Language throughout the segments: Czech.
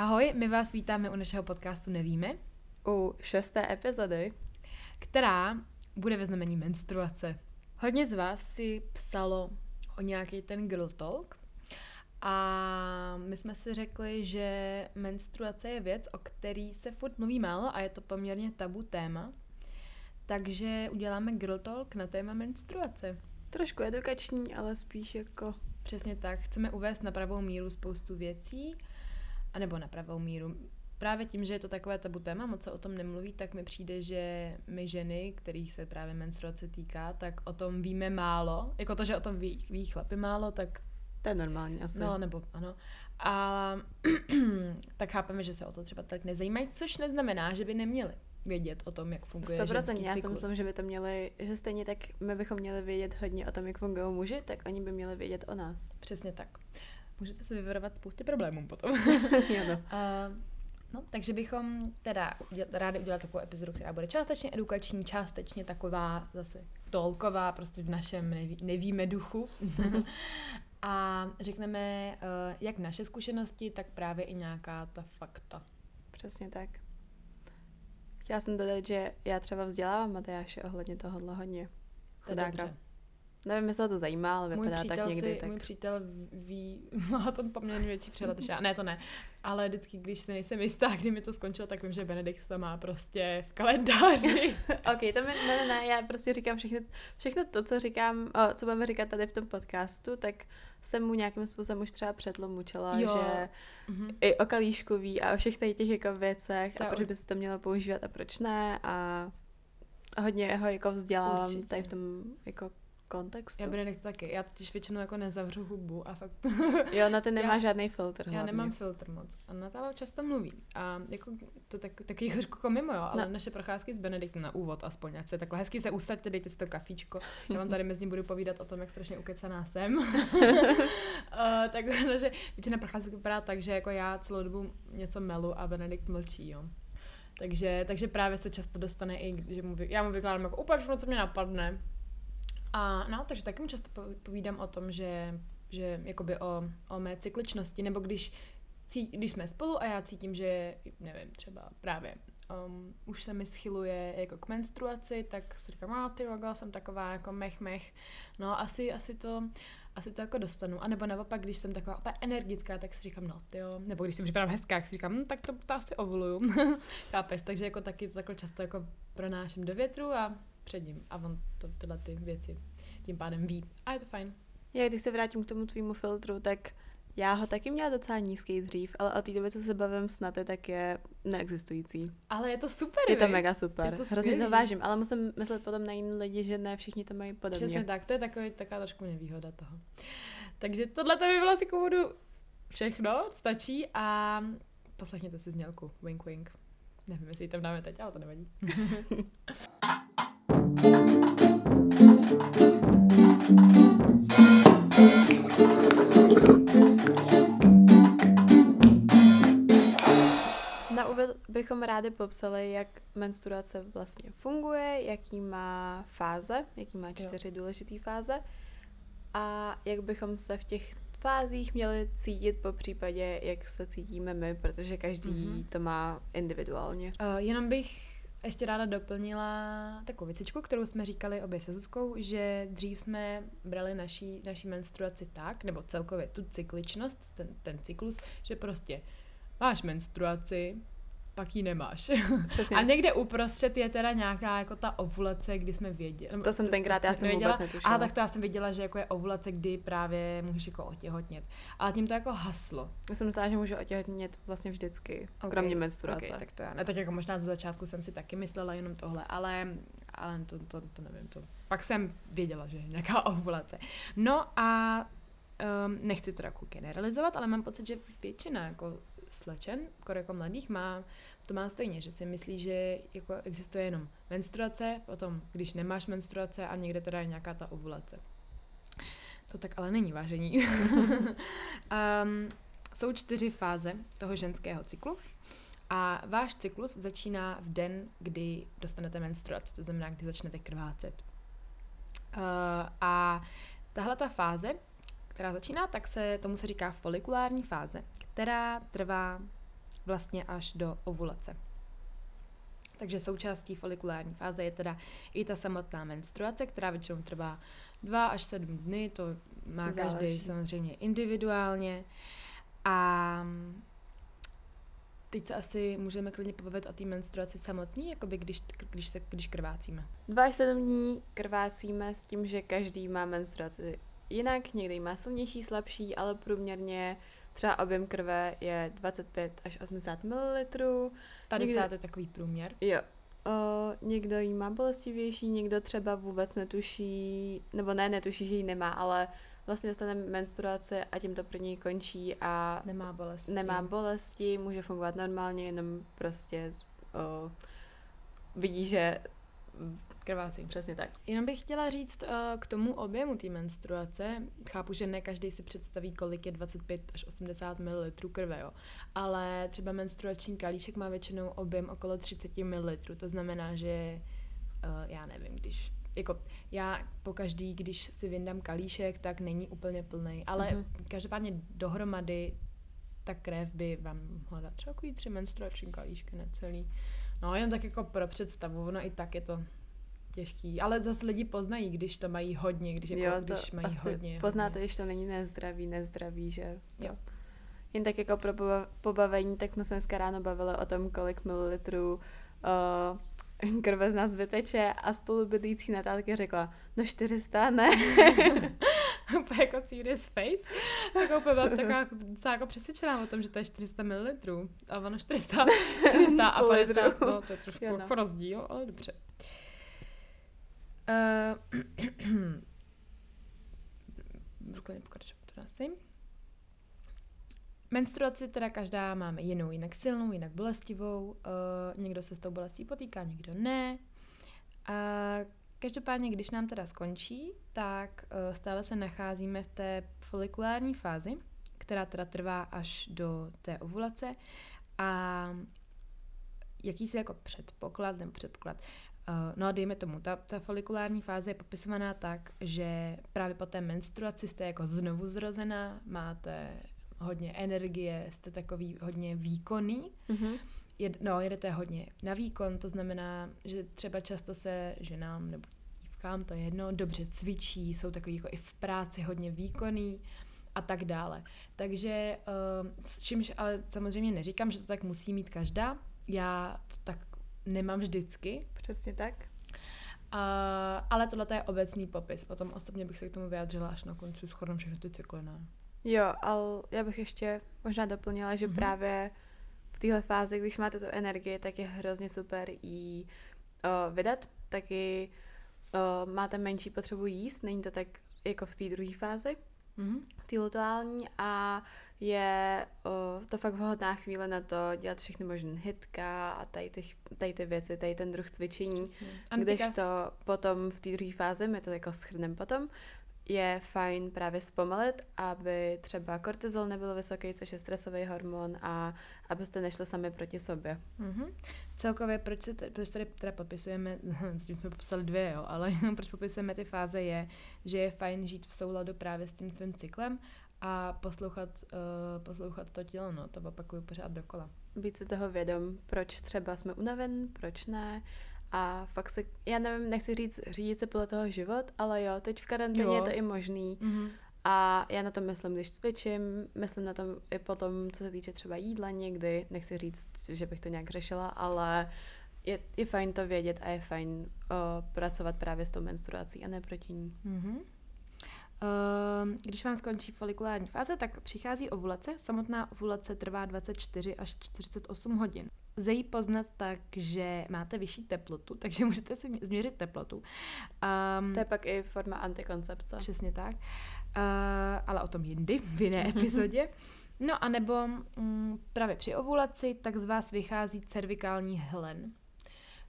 Ahoj, my vás vítáme u našeho podcastu Nevíme, U šesté epizody. která bude ve znamení menstruace. Hodně z vás si psalo o nějaký ten girl talk a my jsme si řekli, že menstruace je věc, o který se furt mluví málo a je to poměrně tabu téma. Takže uděláme girl talk na téma menstruace. Trošku edukační, ale spíš jako... Přesně tak. Chceme uvést na pravou míru spoustu věcí, anebo na pravou míru. Právě tím, že je to takové tabu téma, moc se o tom nemluví, tak mi přijde, že my ženy, kterých se právě menstruace týká, tak o tom víme málo. Jako to, že o tom ví, ví chlapy málo, tak To je normální asi. no, nebo ano. A tak chápeme, že se o to třeba tak nezajímají, což neznamená, že by neměli vědět o tom, jak funguje 100%, ženský já si myslím, že by to měli, že stejně tak my bychom měli vědět hodně o tom, jak fungují muži, tak oni by měli vědět o nás. Přesně tak. Můžete se vyvarovat spoustě problémů potom. no. Uh, no, takže bychom teda uděl, rádi udělali takovou epizodu, která bude částečně edukační, částečně taková zase tolková, prostě v našem neví, nevíme duchu. A řekneme uh, jak naše zkušenosti, tak právě i nějaká ta fakta. Přesně tak. Chtěla jsem dodat, že já třeba vzdělávám Matyáše ohledně tohohle hodně. To je dobře. Nevím, jestli ho to zajímá, ale Můj vypadá přítel, tak někdy. si, tak... můj přítel ví, má to poměrně větší přehled než já. Ne, to ne. Ale vždycky, když se nejsem jistá, kdy mi to skončilo, tak vím, že Benedikt to má prostě v kalendáři. ok, to mi, ne, ne, ne, já prostě říkám všechno, všechno to, co říkám, o, co budeme říkat tady v tom podcastu, tak jsem mu nějakým způsobem už třeba předlomučila, Jo. že Mhm. i o kalíšku ví a o všech tady těch jako věcech To a proč by se to mělo používat a proč ne a hodně ho jako vzdělávám Určitě. tady v tom jako kontextu. Já Benedikt taky. Já totiž většinou jako nezavřu hubu a fakt Jo, na ty nemá Já- žádný filtr já hlavně. nemám filtr moc. A Natála často mluví. A jako to tak, taky trošku jako mimo, jo, ale No. naše procházky s Benediktem na úvod aspoň, ať se takhle hezky se usaďte, dejte si to kafíčko. Já vám tady mezi ním budu povídat o tom, jak strašně ukecaná jsem. uh, tak že většina procházek vypadá tak, že jako já celou dobu něco melu a Benedikt mlčí, jo. Takže, takže právě se často dostane i, že mu, vy- já mu vykládám jako úplně všechno, co mě napadne. A no, takže taky mu často po- povídám o tom, že, že jakoby o, o mé cykličnosti, nebo když, cí, když jsme spolu a já cítím, že, nevím, třeba právě um, už se mi schyluje jako k menstruaci, tak si říkám, a ty logo, jsem taková jako mech mech, no asi, asi to, asi to jako dostanu. A nebo naopak, když jsem taková úplně energická, tak si říkám, no ty jo. Nebo když si připadám hezká, tak si říkám, hm, tak to, to asi ovuluju. Chápeš? Takže jako taky to takhle často jako pronáším do větru a před ním. A on to, tyhle ty věci tím pádem ví. A je to fajn. Já když se vrátím k tomu tvýmu filtru, tak já ho taky měla docela nízký dřív, ale od té doby, co se bavím s Naty, tak je neexistující. Ale je to super, Je to mega super. To Hrozně to vážím, ale musím myslet potom na jiné lidi, že ne všichni to mají podobně. Přesně tak, to je takový, taková trošku nevýhoda toho. Takže tohle to by bylo asi k úvodu všechno, stačí a poslechněte si znělku, wink wink. Nevím, jestli ji tam dáme teď, ale to nevadí. Na úvod bychom rádi popsali, jak menstruace vlastně funguje, jaký má fáze, jaký má čtyři důležité fáze a jak bychom se v těch fázích měli cítit po případě, jak se cítíme my, protože každý Mhm. to má individuálně. Uh, jenom bych ještě ráda doplnila takovou věcičku, kterou jsme říkali obě se Zuzkou, že dřív jsme brali naší, naší menstruaci tak, nebo celkově tu cykličnost, ten, ten cyklus, že prostě máš menstruaci, pak ji nemáš. Přesně. A někde uprostřed je teda nějaká jako ta ovulace, kdy jsme věděli. To jsem tenkrát, já jsem nevěděla. vůbec netušila. A tak to já jsem věděla, že jako je ovulace, kdy právě můžeš jako otěhotnět. Ale tím to jako haslo. Já jsem myslela, že můžu otěhotnět vlastně vždycky, Ok, kromě menstruace. Okay, tak to já. Ne, tak jako možná ze začátku jsem si taky myslela jenom tohle, ale, ale to, to, to nevím. To. Pak jsem věděla, že je nějaká ovulace. No a um, nechci to jako generalizovat, ale mám pocit, že většina jako slečen, skoro jako mladých, má, to má stejně, že si myslí, že jako existuje jenom menstruace, potom když nemáš menstruace a někde teda je nějaká ta ovulace. To tak ale není, vážení. um, jsou čtyři fáze toho ženského cyklu a váš cyklus začíná v den, kdy dostanete menstruaci, to znamená, kdy začnete krvácet. Uh, a tahle ta fáze, která začíná, tak se tomu se říká folikulární fáze, která trvá vlastně až do ovulace. Takže součástí folikulární fáze je teda i ta samotná menstruace, která většinou trvá 2 až 7 dny, to má Záleží. každý samozřejmě individuálně. A teď se asi můžeme klidně pobavit o té menstruaci samotný, jakoby když, když, se, když krvácíme. 2 až 7 dní krvácíme s tím, že každý má menstruaci jinak, někdy má silnější, slabší, ale průměrně třeba objem krve je 25 až 80 ml. 50 někdo, je takový průměr. Jo. O, někdo jí má bolestivější, někdo třeba vůbec netuší, nebo ne, netuší, že ji nemá, ale vlastně dostane menstruace a tím to pro něj končí a nemá bolesti. Nemá bolesti, může fungovat normálně, jenom prostě o, vidí, že Krvácí. Přesně tak. Jenom bych chtěla říct uh, k tomu objemu té menstruace. Chápu, že ne každý si představí, kolik je 25 až 80 ml krve, jo. Ale třeba menstruační kalíšek má většinou objem okolo 30 ml. To znamená, že uh, já nevím, když jako já po každý, když si vyndám kalíšek, tak není úplně plný, ale mm-hmm. každopádně dohromady ta krev by vám mohla dát třeba takový tři menstruační kalíšky necelý. No, jen tak jako pro představu, ono i tak je to těžký. Ale zase lidi poznají, když to mají hodně, když, jako, jo, když mají asi hodně. Poznáte, hodně. když to není nezdravý, nezdravý, že to... Jo. Jen tak jako pro pobavení, tak jsme se dneska ráno bavili o tom, kolik mililitrů uh, krve z nás vyteče a spolubydlící Natálka řekla, no 400, ne? úplně jako serious face. Jako úplně byla taková docela jako přesvědčená o tom, že to je 400 ml. A ono 400, 400 a 50, no to je trošku no. jako rozdíl, ale dobře. Uh, klidně pokračovat Menstruaci teda každá máme jinou, jinak silnou, jinak bolestivou. Uh, někdo se s tou bolestí potýká, někdo ne. A každopádně, když nám teda skončí, tak uh, stále se nacházíme v té folikulární fázi, která teda trvá až do té ovulace. A jakýsi jako předpoklad, nebo předpoklad, Uh, no a dejme tomu, ta, ta folikulární fáze je popisovaná tak, že právě po té menstruaci jste jako znovu zrozená, máte hodně energie, jste takový hodně výkonný. Mm-hmm. Jed, no, jedete hodně na výkon, to znamená, že třeba často se ženám nebo dívkám, to je jedno, dobře cvičí, jsou takový jako i v práci hodně výkonný a tak dále. Takže uh, s čímž ale samozřejmě neříkám, že to tak musí mít každá. Já to tak nemám vždycky. Přesně tak. Uh, ale tohle je obecný popis. Potom osobně bych se k tomu vyjádřila až na konci, shodnou všechny ty cykly, ne? Jo, ale já bych ještě možná doplnila, že mm-hmm. právě v téhle fázi, když máte tu energii, tak je hrozně super ji uh, vydat. Taky uh, máte menší potřebu jíst, není to tak jako v té druhé fázi, mm-hmm. té luteální a je o, to fakt vhodná chvíle na to dělat všechny možné hitka a tady ty, tady ty věci, tady ten druh cvičení. Když to potom v té druhé fázi, my to jako schrneme potom, je fajn právě zpomalit, aby třeba kortizol nebyl vysoký, což je stresový hormon a abyste nešli sami proti sobě. Mm-hmm. Celkově, proč, se t- proč tady teda popisujeme, s tím jsme popsali dvě, jo, ale proč popisujeme ty fáze je, že je fajn žít v souladu právě s tím svým cyklem a poslouchat, uh, poslouchat to tělo, no, to opakuju pořád dokola. Být si toho vědom, proč třeba jsme unaven, proč ne, a fakt se, já nevím, nechci říct řídit se podle toho život, ale jo, teď v karanténě jo. je to i možný. Mm-hmm. A já na to myslím, když cvičím, myslím na tom i potom, co se týče třeba jídla někdy. Nechci říct, že bych to nějak řešila, ale je, je fajn to vědět a je fajn uh, pracovat právě s tou menstruací a ne proti ní. Mm-hmm. Uh, když vám skončí folikulární fáze, tak přichází ovulace. Samotná ovulace trvá 24 až 48 hodin. Lze ji poznat tak, že máte vyšší teplotu, takže můžete si změřit teplotu. Um, to je pak i forma antikoncepce. Přesně tak. Uh, ale o tom jindy, v jiné epizodě. No a nebo um, právě při ovulaci tak z vás vychází cervikální hlen,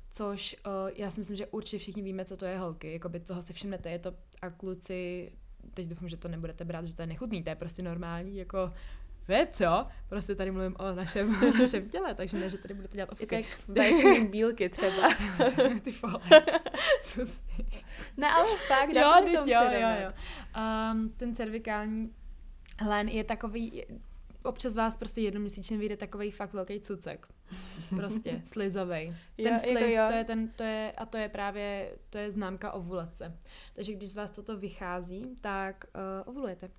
což uh, já si myslím, že určitě všichni víme, co to je holky, jakoby toho si všimnete, je to a kluci, teď doufám, že to nebudete brát, že to je nechutný, to je prostě normální, jako Víte co? Prostě tady mluvím o našem, našem těle, takže ne, že tady budete dělat ofuky. Jak bílky třeba. Ty vole. ne, ale fakt, jo, teď, jo, jo, jo. Um, ten cervikální hlen je takový, občas vás prostě jednoměsíčně vyjde takový fakt velký cucek. Prostě, slizovej. Ten Jo, sliz, jako to je ten, to je, a to je právě, to je známka ovulace. Takže když z vás toto vychází, tak uh, ovulujete.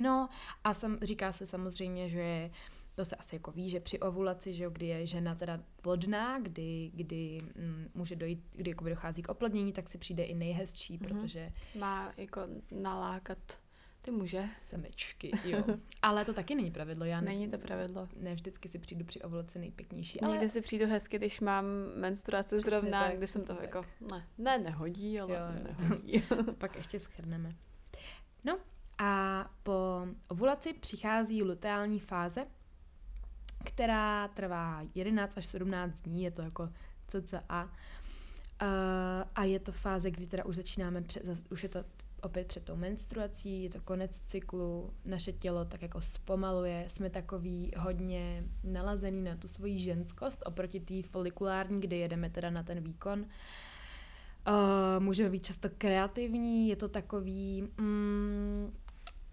No a sam, říká se samozřejmě, že to se asi jako ví, že při ovulaci, že jo, kdy je žena teda plodná, kdy, kdy mm, může dojít, kdy jakoby dochází k oplodnění, tak si přijde i nejhezčí, Mhm. protože Má jako nalákat ty muže. semečky, jo. Ale to taky není pravidlo, já ne, Není to pravidlo. ne vždycky si přijdu při ovulaci nejpěknější, Ale... Někdy si přijdu hezky, když mám menstruaci Přesně zrovna, tak, kdy jsem toho tak. jako, ne, ne, nehodí, ale Jo, nehodí. to pak ještě schrneme. No a po ovulaci přichází luteální fáze, která trvá 11 až 17 dní, je to jako cca. Uh, a je to fáze, kdy teda už začínáme, před, už je to opět před tou menstruací, je to konec cyklu, naše tělo tak jako zpomaluje, jsme takový hodně nalazený na tu svoji ženskost oproti té folikulární, kde jedeme teda na ten výkon. Uh, můžeme být často kreativní, je to takový, mm,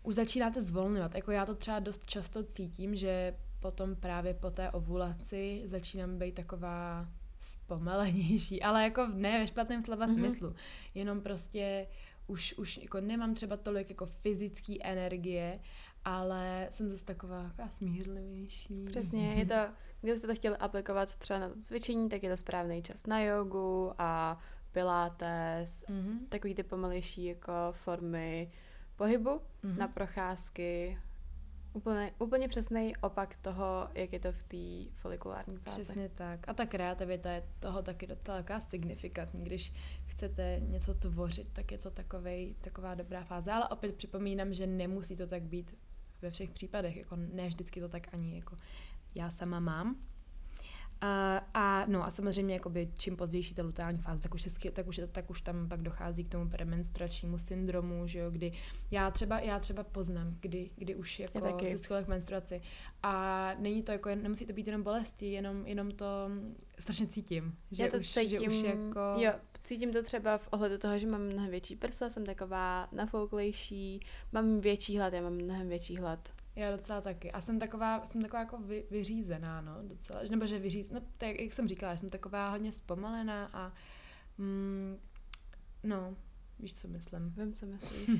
už začínáte zvolňovat. Jako já to třeba dost často cítím, že potom právě po té ovulaci začínám být taková zpomalenější, ale jako ne ve špatném slova Mhm. smyslu, jenom prostě už, už jako nemám třeba tolik jako fyzické energie, ale jsem zase taková, taková smířlivější. Přesně, je to, kdybyste to chtěli aplikovat třeba na to cvičení, tak je to správný čas na jogu a pilates, Mhm. takový ty pomalejší jako formy pohybu Mhm. na procházky. Úplně, úplně přesný opak toho, jak je to v té folikulární fázi. Přesně tak. A ta kreativita je toho taky docela taková signifikantní. Když chcete něco tvořit, tak je to takovej, taková dobrá fáze. Ale opět připomínám, že nemusí to tak být ve všech případech. Jako ne vždycky to tak ani jako já sama mám. A, a no a samozřejmě jakoby, čím pozdější ta luteální fáze, tak už, je, tak, už tak už tam pak dochází k tomu premenstruačnímu syndromu, že jo, kdy já třeba, já třeba poznám, kdy, kdy už jako taky. se schyluje k menstruaci a není to jako, nemusí to být jenom bolesti, jenom, jenom to strašně cítím, že Já to už, cítím, že už jako... jo, cítím to třeba v ohledu toho, že mám mnohem větší prsa, jsem taková nafouklejší, mám větší hlad, já mám mnohem větší hlad. Já docela taky. A jsem taková, jsem taková jako vy, vyřízená, no, docela. Nebo že vyřízená, no, tak, jak jsem říkala, jsem taková hodně zpomalená a mm, no, víš, co myslím. Vím, co myslíš.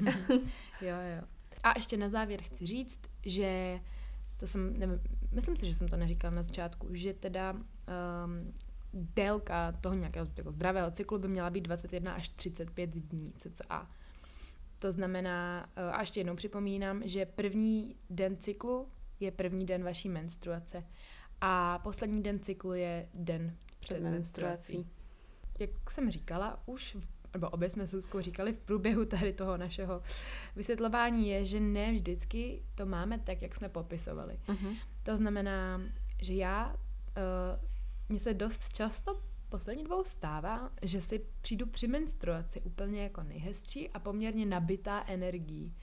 Jo, jo. A ještě na závěr chci říct, že to jsem, nevím, myslím si, že jsem to neříkala na začátku, že teda um, délka toho nějakého jako zdravého cyklu by měla být 21 až 35 dní cca. To znamená, eh, a ještě jednou připomínám, že první den cyklu je první den vaší menstruace a poslední den cyklu je den před menstruací. Jak jsem říkala, už v nebo obě jsme s Luzkou říkali v průběhu tady toho našeho vysvětlování je, že ne vždycky to máme tak, jak jsme popisovali. Uh-huh. To znamená, že já, uh, mně se dost často poslední dvou stává, že si přijdu při menstruaci úplně jako nejhezčí a poměrně nabitá energií.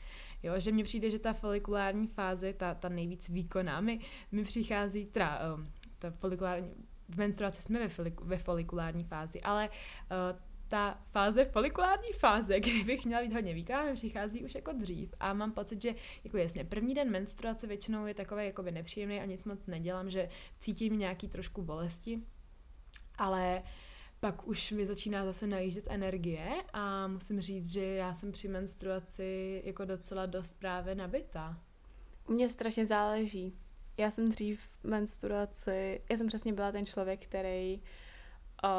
Jo, že mně přijde, že ta folikulární fáze, ta, ta nejvíc výkonná, mi, mi přichází, teda, um, ta folikulární, v menstruaci jsme ve, foliku, ve folikulární fázi, ale uh, ta fáze, folikulární fáze, kdy bych měla být hodně výkonná, mi přichází už jako dřív a mám pocit, že jako jasně, první den menstruace většinou je takový jakoby nepříjemný a nic moc nedělám, že cítím nějaký trošku bolesti, ale pak už mi začíná zase najíždět energie a musím říct, že já jsem při menstruaci jako docela dost právě nabitá. U mě strašně záleží. Já jsem dřív menstruaci, já jsem přesně byla ten člověk, který uh,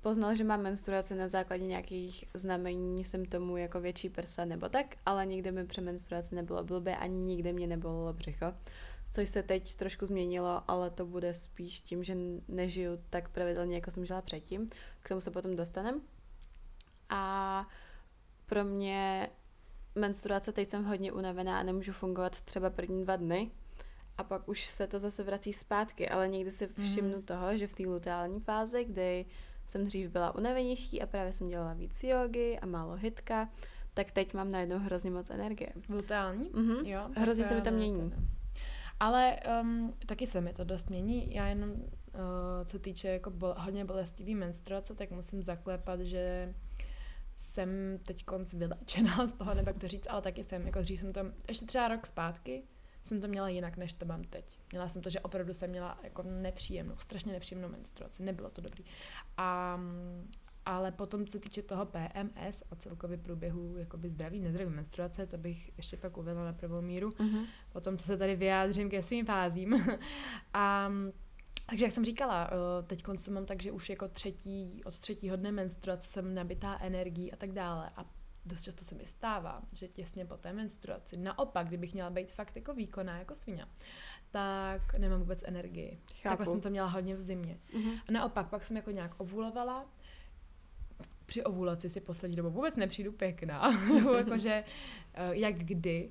poznal, že mám menstruaci na základě nějakých znamení, symptomů jako větší prsa nebo tak, ale nikdy mi při menstruaci nebylo blbě a nikdy mě nebolelo břicho. Což se teď trošku změnilo, ale to bude spíš tím, že nežiju tak pravidelně, jako jsem žila předtím. K tomu se potom dostanem. A pro mě menstruace, teď jsem hodně unavená a nemůžu fungovat třeba první dva dny a pak už se to zase vrací zpátky, ale někdy si všimnu Mhm. toho, že v té luteální fázi, kdy jsem dřív byla unavenější a právě jsem dělala víc jogy a málo hitka, tak teď mám najednou hrozně moc energie. Brutální? Mhm. Jo, Hrozně se mi ne, mění. ne. Ale um, taky se mi to dost mění. Já jenom, uh, co týče jako bol, hodně bolestivý menstruace, tak musím zaklepat, že jsem teď konc vylečená z toho, nebo jak to říct, ale taky jsem, jako dřív jsem to, ještě třeba rok zpátky, jsem to měla jinak, než to mám teď. Měla jsem to, že opravdu jsem měla jako nepříjemnou, strašně nepříjemnou menstruaci, nebylo to dobrý. A, ale potom, co týče toho PMS a celkově průběhu jakoby zdraví, nezdraví menstruace, to bych ještě pak uvedla na prvou míru. Mm-hmm. Potom, co se tady vyjádřím ke svým fázím. a takže jak jsem říkala, eh, teď to mám tak, že už jako třetí, od třetího dne menstruace jsem nabitá energií a tak dále. A dost často se mi stává, že těsně po té menstruaci, naopak, kdybych měla být fakt jako výkonná, jako svině, tak nemám vůbec energii. Chápu. Takhle jsem to měla hodně v zimě. Mm-hmm. A naopak, pak jsem jako nějak ovulovala, při ovulaci si poslední dobou vůbec nepřijdu pěkná, jakože eh, jak kdy,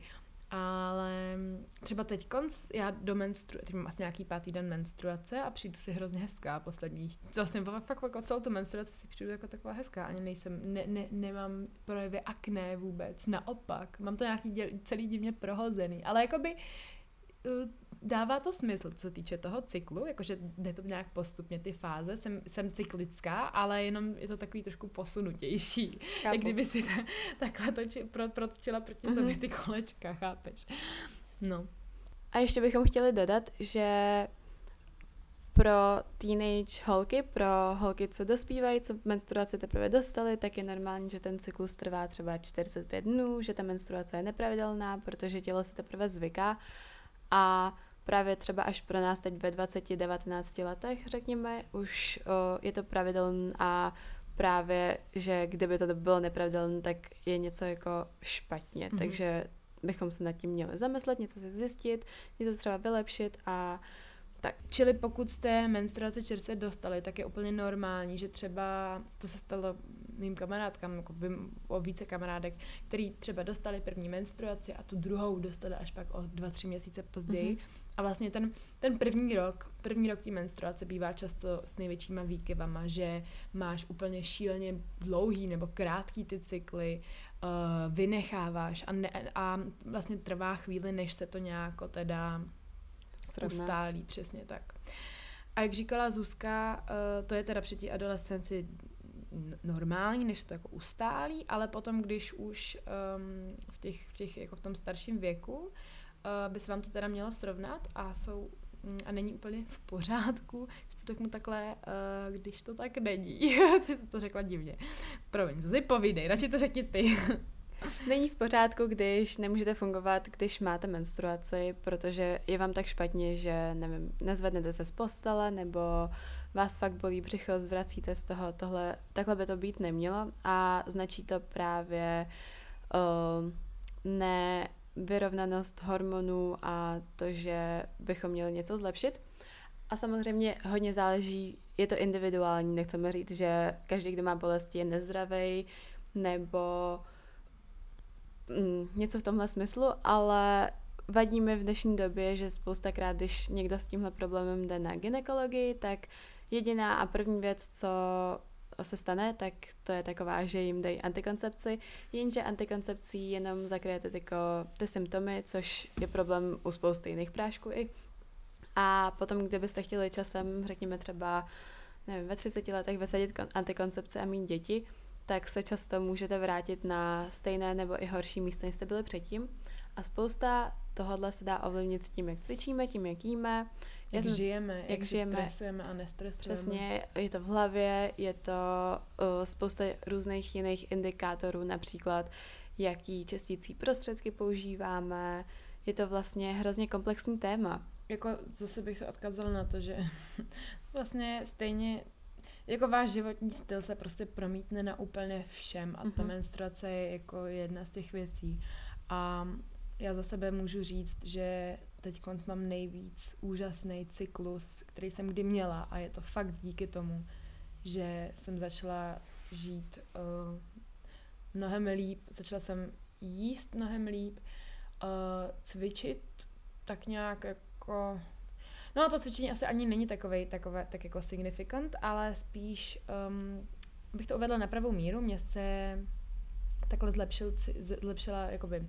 ale třeba teď konc, já do menstru, teď mám asi nějaký pátý den menstruace a přijdu si hrozně hezká poslední. Vlastně fakt jako celou tu menstruaci si přijdu jako taková hezká, ani nejsem, ne, ne, nemám projevy akné vůbec, naopak, mám to nějaký děl, celý divně prohozený, ale jakoby dává to smysl, co se týče toho cyklu, jakože jde to nějak postupně, ty fáze, jsem, jsem cyklická, ale jenom je to takový trošku posunutější. Chápu. Jak kdyby si ta, takhle toči, pro, protočila proti mm-hmm. sobě ty kolečka, chápeš? No. A ještě bychom chtěli dodat, že pro teenage holky, pro holky, co dospívají, co menstruaci teprve dostali, tak je normální, že ten cyklus trvá třeba 45 dnů, že ta menstruace je nepravidelná, protože tělo se teprve zvyká a právě třeba až pro nás teď ve 20-19 letech, řekněme, už o, je to pravidelné a právě, že kdyby to bylo nepravidelné, tak je něco jako špatně, mm-hmm. takže bychom se nad tím měli zamyslet, něco si zjistit, něco třeba vylepšit a tak. Čili pokud jste menstruace čerstvě dostali, tak je úplně normální, že třeba, to se stalo mým kamarádkám, jako vím o více kamarádek, který třeba dostali první menstruaci a tu druhou dostali až pak o dva, tři měsíce později. Mm-hmm. A vlastně ten, ten první rok, první rok té menstruace bývá často s největšíma výkyvama, že máš úplně šíleně dlouhý nebo krátký ty cykly, uh, vynecháváš a, ne, a vlastně trvá chvíli, než se to nějak teda Srovná. ustálí, přesně tak. A jak říkala Zuzka, uh, to je teda při té adolescenci normální, než to jako ustálí, ale potom, když už um, v, těch, v, těch, jako v tom starším věku uh, by se vám to teda mělo srovnat a jsou mm, a není úplně v pořádku, že to řeknu takhle, uh, když to tak není. ty jsi to řekla divně. Promiň, to si povídej, radši to řekni ty. Není v pořádku, když nemůžete fungovat, když máte menstruaci, protože je vám tak špatně, že nevím, nezvednete se z postele, nebo vás fakt bolí břicho, zvracíte z toho, tohle, takhle by to být nemělo a značí to právě uh, nevyrovnanost hormonů a to, že bychom měli něco zlepšit. A samozřejmě hodně záleží, je to individuální, nechceme říct, že každý, kdo má bolesti, je nezdravý nebo mm, něco v tomhle smyslu, ale vadí mi v dnešní době, že spoustakrát, když někdo s tímhle problémem jde na ginekologii, tak jediná a první věc, co se stane, tak to je taková, že jim dají antikoncepci, jenže antikoncepcí jenom zakryjete tyko, ty symptomy, což je problém u spousty jiných prášků i. A potom, kdybyste chtěli časem, řekněme třeba nevím, ve 30 letech vysadit antikoncepci a mít děti, tak se často můžete vrátit na stejné nebo i horší místo, než jste byli předtím. A spousta tohohle se dá ovlivnit tím, jak cvičíme, tím, jak jíme. Jak žijeme, jak, jak žijeme. stresujeme a nestresujeme. Přesně, je to v hlavě, je to uh, spousta různých jiných indikátorů, například jaký čistící prostředky používáme. Je to vlastně hrozně komplexní téma. Jako zase bych se odkazala na to, že vlastně stejně jako váš životní styl se prostě promítne na úplně všem a mm-hmm. ta mhm. menstruace je jako jedna z těch věcí. A já za sebe můžu říct, že teď mám nejvíc úžasný cyklus, který jsem kdy měla a je to fakt díky tomu, že jsem začala žít uh, mnohem líp, začala jsem jíst mnohem líp, uh, cvičit tak nějak jako No to cvičení asi ani není takové, takové, tak jako significant, ale spíš um, bych to uvedla na pravou míru. Mě se takhle zlepšil, zlepšila jakoby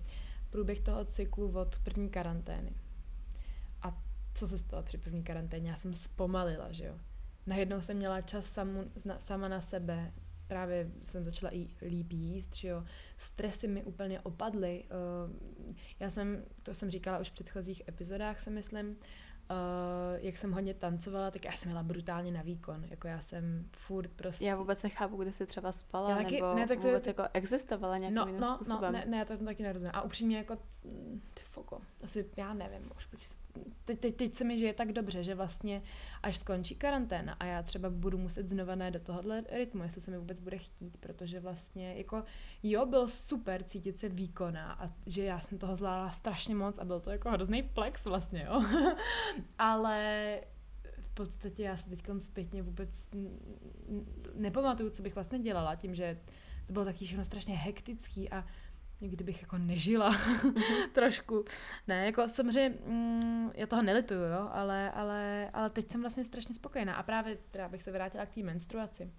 průběh toho cyklu od první karantény. Co se stalo při první karanténě? Já jsem zpomalila, že jo. Najednou jsem měla čas samu, sama na sebe, právě jsem začala i líp jíst, že jo, stresy mi úplně opadly. Uh, já jsem, to jsem říkala už v předchozích epizodách, si myslím, Uh, jak jsem hodně tancovala, tak já jsem měla brutálně na výkon. Jako já jsem furt prostě... Já vůbec nechápu, kde jsi třeba spala, Já taky- nebo ne, tak to je- vůbec jako existovala nějakým no, jiným no, způsobem. No, ne, ne, já to taky nerozumím. A upřímně jako, mm, ty foko, asi já nevím, už bych, teď, teď, teď se mi žije tak dobře, že vlastně až skončí karanténa a já třeba budu muset znova najít do tohohle rytmu, jestli se mi vůbec bude chtít, protože vlastně jako jo, bylo super cítit se výkonná a že já jsem toho zvládla strašně moc a byl to jako hrozný flex vlastně, jo. Ale v podstatě já se teď zpětně vůbec nepamatuju, co bych vlastně dělala, tím, že to bylo taky všechno strašně hektický a někdy bych jako nežila trošku. Ne, jako samozřejmě mm, já toho nelituju, jo, ale, ale, ale teď jsem vlastně strašně spokojená a právě teda bych se vrátila k té menstruaci.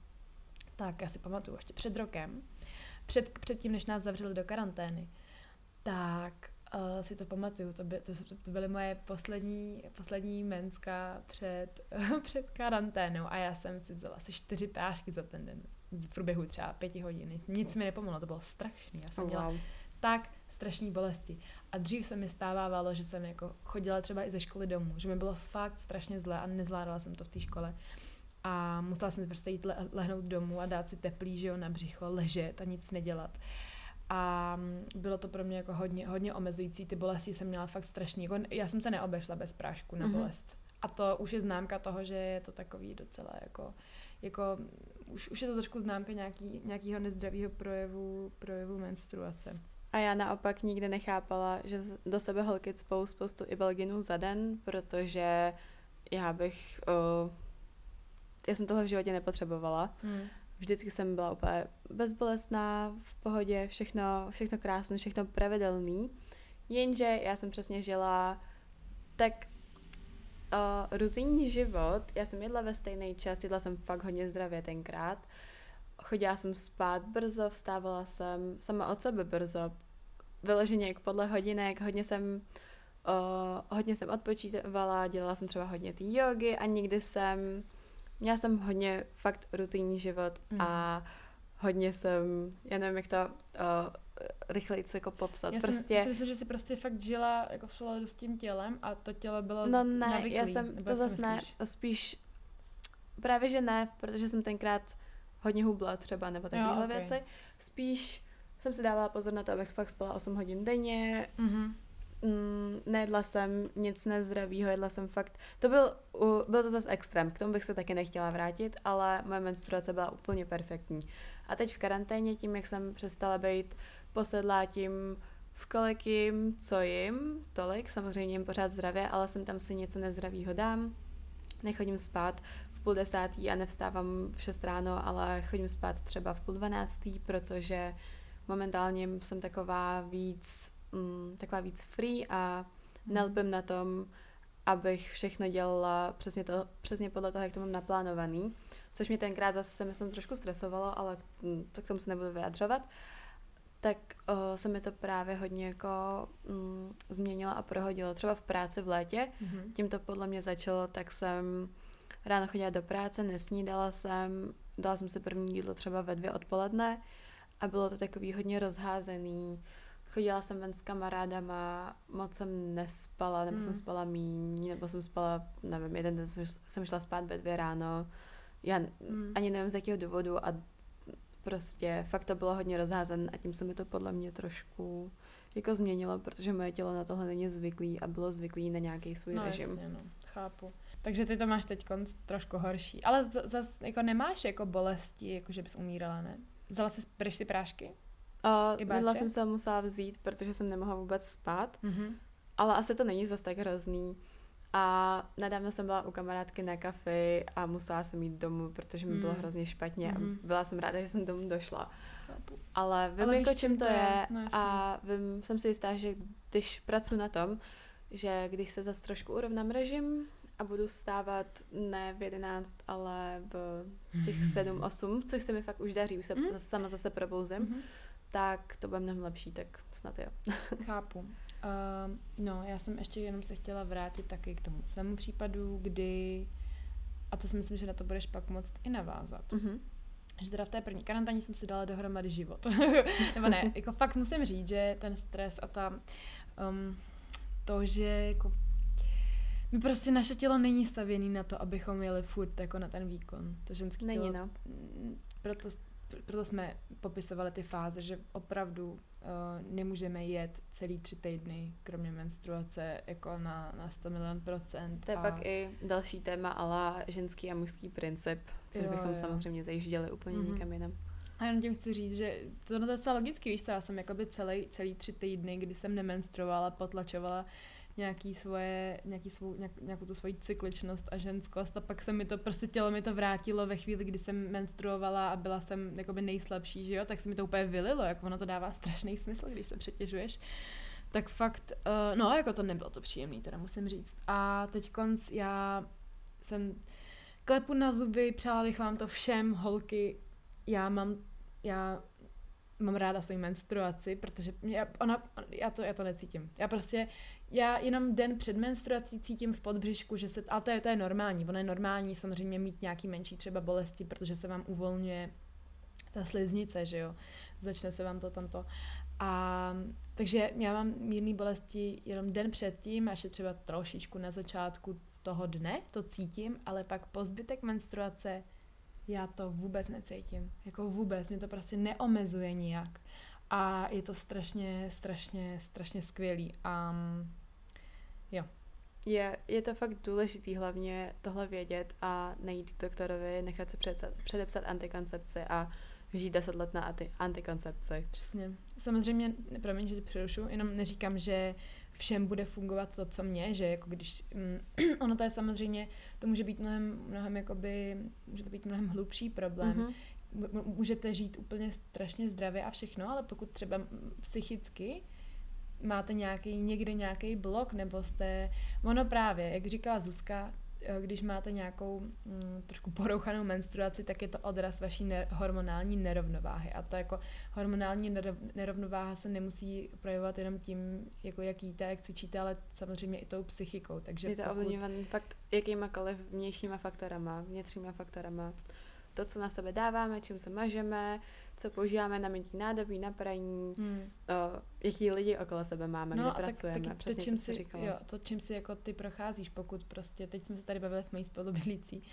Tak já si pamatuju ještě před rokem, před, před tím, než nás zavřeli do karantény, tak uh, si to pamatuju, to, by, to, to byly moje poslední, poslední menska před, před karanténou a já jsem si vzala asi čtyři prášky za ten den v průběhu třeba pěti hodin. Nic mi nepomohlo, to bylo strašný. Já jsem Oh, měla wow. tak strašné bolesti. A dřív se mi stávávalo, že jsem jako chodila třeba i ze školy domů, že mi bylo fakt strašně zle a nezvládala jsem to v té škole. A musela jsem prostě jít le- lehnout domů a dát si teplý, že jo, na břicho, ležet a nic nedělat. A bylo to pro mě jako hodně, hodně omezující, ty bolesti jsem měla fakt strašný. Jako, já jsem se neobešla bez prášku na Mhm. bolest. A to už je známka toho, že je to takový docela jako, jako už, už je to trošku známka nějaký, nějakého nezdravého projevu, projevu menstruace. A já naopak nikdy nechápala, že do sebe holky cpou spoustu ibelginů za den, protože já bych... Uh, já jsem tohle v životě nepotřebovala. Hmm. Vždycky jsem byla úplně bezbolestná, v pohodě, všechno, všechno krásné, všechno pravidelný. Jenže já jsem přesně žila tak uh, rutinní život. Já jsem jedla ve stejný čas, jedla jsem fakt hodně zdravě tenkrát. Chodila jsem spát brzo, vstávala jsem sama od sebe brzo. Vyloženě jak podle hodinek, hodně jsem uh, hodně jsem odpočívala, dělala jsem třeba hodně té jogy a nikdy jsem Měla jsem hodně fakt rutinní život Mm. a hodně jsem, já nevím, jak to uh, rychleji jako popsat. Já prostě, jsem, si myslím, že jsi prostě fakt žila jako v souladu s tím tělem a to tělo bylo no ne, navyklý, já jsem, to zase ne, spíš právě, že ne, protože jsem tenkrát hodně hubla třeba, nebo takovéhle okej. věci. Spíš jsem si dávala pozor na to, abych fakt spala 8 hodin denně, Mhm. mm, nejedla jsem nic nezdravýho, jedla jsem fakt, to byl, u, byl to zase extrém, k tomu bych se taky nechtěla vrátit, ale moje menstruace byla úplně perfektní. A teď v karanténě tím, jak jsem přestala být posedlá tím, v kolik jim, co jim, tolik, samozřejmě jim pořád zdravě, ale jsem tam si něco nezdravýho dám, nechodím spát v půl desátý a nevstávám v 6 ráno, ale chodím spát třeba v půl dvanáctý, protože momentálně jsem taková víc, mm, taková víc free a nelpím na tom, abych všechno dělala přesně, to, přesně podle toho, jak to mám naplánovaný. Což mě tenkrát zase se myslím trošku stresovalo, ale mm, to k tomu se nebudu vyjadřovat. Tak o, se mi to právě hodně jako mm, změnilo a prohodilo. Třeba v práci v létě, Mhm. tím to podle mě začalo, tak jsem ráno chodila do práce, nesnídala jsem, dala jsem si první jídlo třeba ve dvě odpoledne a bylo to takový hodně rozházený. Chodila jsem ven s kamarádama, moc jsem nespala, nebo jsem Mm. spala míň, nebo jsem spala, nevím, jeden den jsem- jsem šla spát ve dvě ráno. Já Mm. ani nevím z jakého důvodu a prostě fakt to bylo hodně rozházen a tím se mi to podle mě trošku jako změnilo, protože moje tělo na tohle není zvyklý a bylo zvyklý na nějaký svůj No režim. jasně, no, chápu. Takže ty to máš teď trošku horší. Ale zase jako nemáš jako bolesti, jako že bys umírala, ne? Vzala jsi, bereš si prášky? Bydla jsem se musela vzít, protože jsem nemohla vůbec spát, Mhm. ale asi to není zas tak hrozný. A nedávno jsem byla u kamarádky na kafi a musela jsem jít domů, protože mi bylo Mm. hrozně špatně a byla jsem ráda, že jsem domů došla. Ale vím, Ale jako víš, čím to je no a vím, jsem si jistá, že když pracuji na tom, že když se zase trošku urovnám režim a budu vstávat ne v 11, ale v těch 7, 8, což se mi fakt už daří, už se zase, sama zase probouzím, Mhm. tak to bude mnohem lepší, tak snad jo. Chápu. Uh, no, já jsem ještě jenom se chtěla vrátit taky k tomu svému případu, kdy, a to si myslím, že na to budeš pak moc i navázat. Mhm. že teda v té první karanténě jsem si dala dohromady život. Nebo ne, jako fakt musím říct, že ten stres a ta, um, to, že jako my prostě naše tělo není stavěný na to, abychom jeli furt jako na ten výkon. To ženský není, tělo. No. Proto, proto jsme popisovali ty fáze, že opravdu uh, nemůžeme jet celý tři týdny, kromě menstruace, jako na, na 100 milion procent. To je a... pak i další téma, ale ženský a mužský princip, což jo, bychom jo. samozřejmě zajížděli úplně mm-hmm. někam jinam. A jenom tím chci říct, že to je docela logicky, víš co, já jsem jakoby celý, celý tři týdny, kdy jsem nemenstruovala, potlačovala nějaký svoje, nějaký svou, nějak, nějakou tu svoji cykličnost a ženskost a pak se mi to, prostě tělo mi to vrátilo ve chvíli, kdy jsem menstruovala a byla jsem jakoby nejslabší, že jo, tak se mi to úplně vylilo, jako ono to dává strašný smysl, když se přetěžuješ. Tak fakt, uh, no jako to nebylo to příjemný, teda musím říct. A teď konc já jsem klepu na zuby, přála bych vám to všem, holky, já mám, já mám ráda svou menstruaci, protože mě, ona, já, to, já to necítím. Já prostě, já jenom den před menstruací cítím v podbřišku, že se, ale to je, to je normální, ono je normální samozřejmě mít nějaký menší třeba bolesti, protože se vám uvolňuje ta sliznice, že jo, začne se vám to tamto. A takže já mám mírné bolesti jenom den předtím, až je třeba trošičku na začátku toho dne, to cítím, ale pak po zbytek menstruace já to vůbec necítím. Jako vůbec, mě to prostě neomezuje nijak. A je to strašně, strašně, strašně skvělý. A um, jo. Je, je to fakt důležitý hlavně tohle vědět a nejít k doktorovi, nechat se předepsat, předepsat antikoncepci a žít 10 let na anti, antikoncepci. Přesně. Samozřejmě, promiň, že přerušu, jenom neříkám, že všem bude fungovat to, co mě, že jako když, mm, ono to je samozřejmě, to může být mnohem, mnohem jakoby, může to být mnohem hlubší problém. Mm-hmm. Můžete žít úplně strašně zdravě a všechno, ale pokud třeba psychicky máte nějaký, někde nějaký blok, nebo jste, ono právě, jak říkala Zuzka, Eh, když máte nějakou mm, trošku porouchanou menstruaci, tak je to odraz vaší ne- hormonální nerovnováhy. A ta jako hormonální nerov- nerovnováha se nemusí projevovat jenom tím, jako jak jíte, jak cvičíte, ale samozřejmě i tou psychikou. Takže je to pokud... ovlivňovaný fakt jakýmakoliv vnějšíma faktorama, vnitřníma faktorama to, co na sebe dáváme, čím se mažeme, co používáme na mytí nádobí, na praní, hmm. o, jaký lidi okolo sebe máme, no, kde pracujeme. Tak, taky to, čím si, říkala. jo, to, čím si jako ty procházíš, pokud prostě, teď jsme se tady bavili s mojí spolubydlící,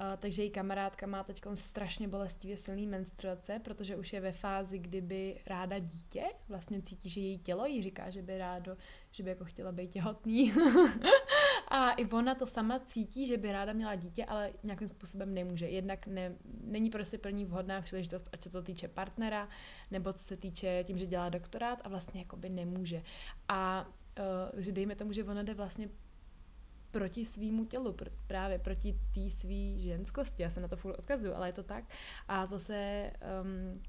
Uh, takže její kamarádka má teď strašně bolestivě silný menstruace, protože už je ve fázi, kdyby ráda dítě, vlastně cítí, že její tělo jí říká, že by rádo, že by jako chtěla být těhotný. a i ona to sama cítí, že by ráda měla dítě, ale nějakým způsobem nemůže. Jednak ne, není prostě pro ní vhodná příležitost, ať se to týče partnera, nebo co se týče tím, že dělá doktorát a vlastně jakoby nemůže. A uh, že dejme tomu, že ona jde vlastně proti svýmu tělu, pr- právě proti té svý ženskosti. Já se na to furt odkazuju, ale je to tak. A zase um,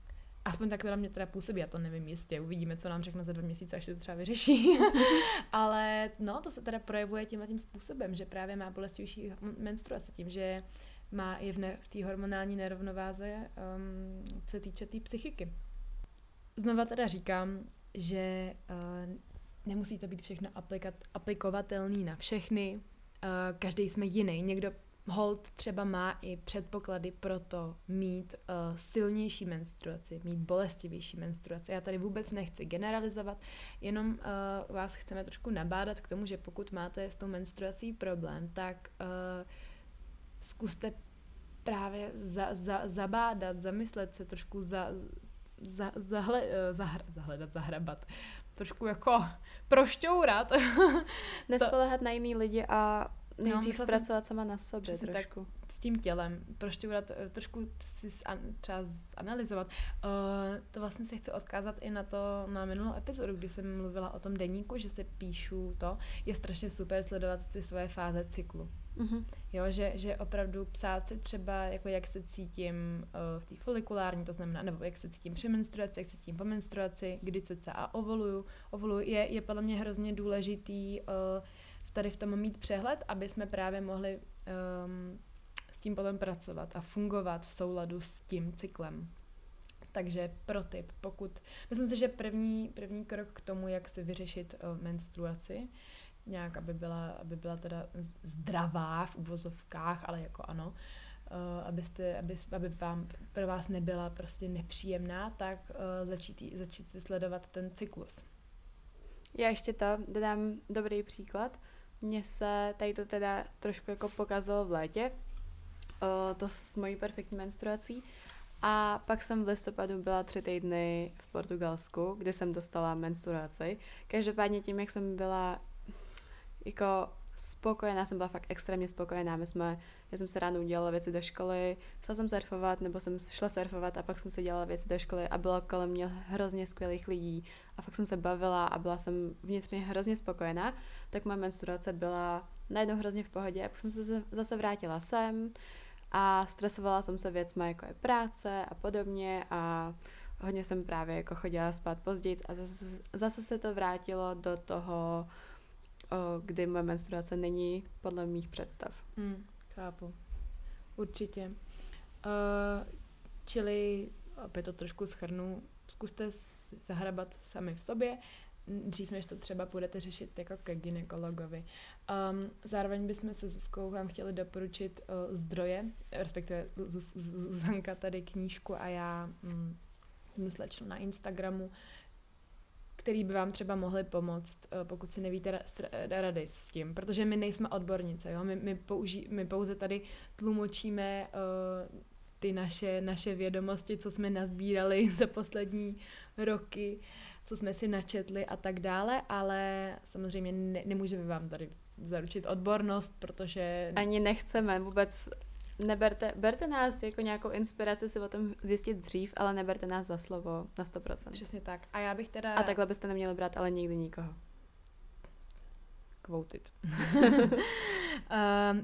aspoň tak to na mě teda působí, já to nevím jistě, uvidíme, co nám řekne za dva měsíce, až se to třeba vyřeší. ale no, to se teda projevuje tímhle tím způsobem, že právě má bolestivější menstruace tím, že má i v, ne- v té hormonální nerovnováze, um, co se týče té tý psychiky. Znova teda říkám, že uh, nemusí to být všechno aplikat, aplikovatelný na všechny, Uh, každý jsme jiný. Někdo hold třeba má i předpoklady pro to mít uh, silnější menstruaci, mít bolestivější menstruaci. Já tady vůbec nechci generalizovat, jenom uh, vás chceme trošku nabádat k tomu, že pokud máte s tou menstruací problém, tak uh, zkuste právě za, za, zabádat, zamyslet se trošku za, za, zahle, zahr, zahledat, zahrabat, trošku jako prošťourat. Nespolehat na jiný lidi a nejdřív no, pracovat sama na sobě trošku. Tak, s tím tělem, prošťourat, eh, trošku si třeba zanalizovat. Uh, to vlastně se chci odkázat i na to, na minulou epizodu, kdy jsem mluvila o tom deníku, že si píšu to. Je strašně super sledovat ty svoje fáze cyklu. Mm-hmm. Jo, že, že opravdu psát si třeba, jako jak se cítím uh, v té folikulární, to znamená, nebo jak se cítím při menstruaci, jak se cítím po menstruaci, kdy a ovoluju. Ovoluju je, je podle mě hrozně důležitý uh, tady v tom mít přehled, aby jsme právě mohli um, s tím potom pracovat a fungovat v souladu s tím cyklem. Takže pro tip, pokud... Myslím si, že první, první krok k tomu, jak si vyřešit uh, menstruaci, nějak, aby byla, aby byla teda zdravá v uvozovkách, ale jako ano, uh, abyste, aby, aby vám, pro vás nebyla prostě nepříjemná, tak uh, začít, začít si sledovat ten cyklus. Já ještě to dodám dobrý příklad. Mně se tady to teda trošku jako pokazalo v létě, uh, to s mojí perfektní menstruací. A pak jsem v listopadu byla tři týdny v Portugalsku, kde jsem dostala menstruaci. Každopádně tím, jak jsem byla jako spokojená, jsem byla fakt extrémně spokojená. My jsme, já jsem se ráno udělala věci do školy, šla jsem surfovat, nebo jsem šla surfovat a pak jsem se dělala věci do školy a bylo kolem mě hrozně skvělých lidí. A fakt jsem se bavila a byla jsem vnitřně hrozně spokojená, tak moje menstruace byla najednou hrozně v pohodě a pak jsem se zase vrátila sem a stresovala jsem se věcmi, jako je práce a podobně a hodně jsem právě jako chodila spát později a zase, zase se to vrátilo do toho, kdy moje menstruace není podle mých představ. Mm, chápu. Určitě. Uh, čili, opět to trošku schrnu, zkuste zahrabat sami v sobě, dřív, než to třeba budete řešit jako ke ginekologovi. Um, zároveň bychom se Zuzkou vám chtěli doporučit uh, zdroje, respektive Zuzanka tady knížku a já um, slečnu na Instagramu, který by vám třeba mohli pomoct, uh, pokud si nevíte rady s tím, protože my nejsme odbornice, jo? My, my, použí, my pouze tady tlumočíme uh, ty naše, naše vědomosti, co jsme nazbírali za poslední roky, co jsme si načetli a tak dále, ale samozřejmě ne, nemůžeme vám tady zaručit odbornost, protože... Ani nechceme vůbec neberte, berte nás jako nějakou inspiraci si o tom zjistit dřív, ale neberte nás za slovo na 100%. Přesně tak. A já bych teda... A takhle byste neměli brát ale nikdy nikoho. Quoted. um,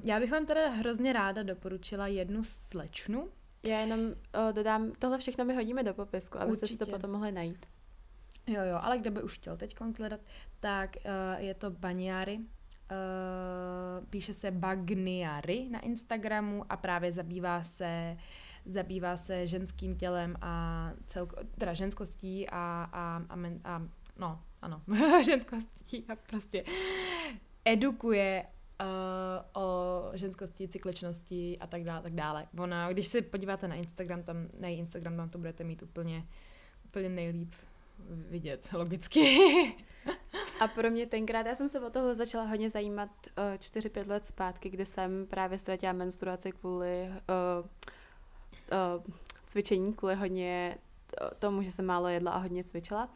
já bych vám teda hrozně ráda doporučila jednu slečnu. Já jenom uh, dodám, tohle všechno my hodíme do popisku, abyste si to potom mohli najít. Jo, jo, ale kdo by už chtěl teď konzledat, tak uh, je to Baniary, Uh, píše se Bagniary na Instagramu a právě zabývá se zabývá se ženským tělem a celko, teda ženskostí a, a, a, men, a no, ano, ženskostí a prostě edukuje uh, o ženskosti, cykličnosti a tak dále, tak dále. Ona, když se podíváte na Instagram, tam, na její Instagram, tam to budete mít úplně, úplně nejlíp vidět, logicky. A pro mě tenkrát, já jsem se o tohle začala hodně zajímat uh, eh, 4-5 let zpátky, kdy jsem právě ztratila menstruaci kvůli uh, uh, cvičení, kvůli hodně tomu, že jsem málo jedla a hodně cvičila.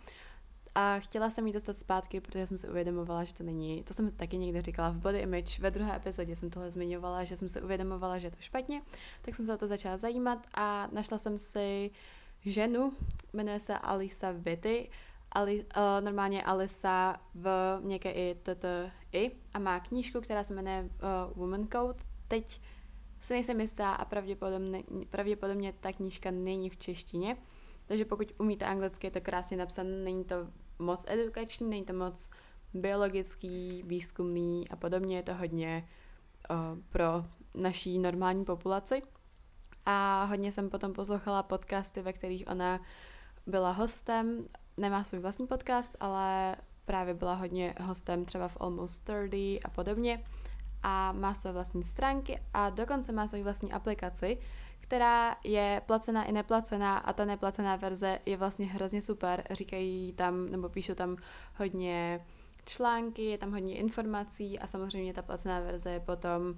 A chtěla jsem jí dostat zpátky, protože jsem si uvědomovala, že to není, to jsem taky někde říkala v Body Image, ve druhé epizodě jsem tohle zmiňovala, že jsem si uvědomovala, že je to špatně, tak jsem se o to začala zajímat a našla jsem si ženu, jmenuje se Alisa Vitty, Ali, uh, normálně Alisa v měkké i, i a má knížku, která se jmenuje uh, Woman Code. Teď se nejsem jistá a pravděpodobně, pravděpodobně ta knížka není v češtině, takže pokud umíte anglicky, je to krásně napsané, není to moc edukační, není to moc biologický, výzkumný a podobně, je to hodně uh, pro naší normální populaci. A hodně jsem potom poslouchala podcasty, ve kterých ona byla hostem nemá svůj vlastní podcast, ale právě byla hodně hostem třeba v Almost 30 a podobně a má své vlastní stránky a dokonce má svoji vlastní aplikaci, která je placená i neplacená a ta neplacená verze je vlastně hrozně super. Říkají tam, nebo píšou tam hodně články, je tam hodně informací a samozřejmě ta placená verze je potom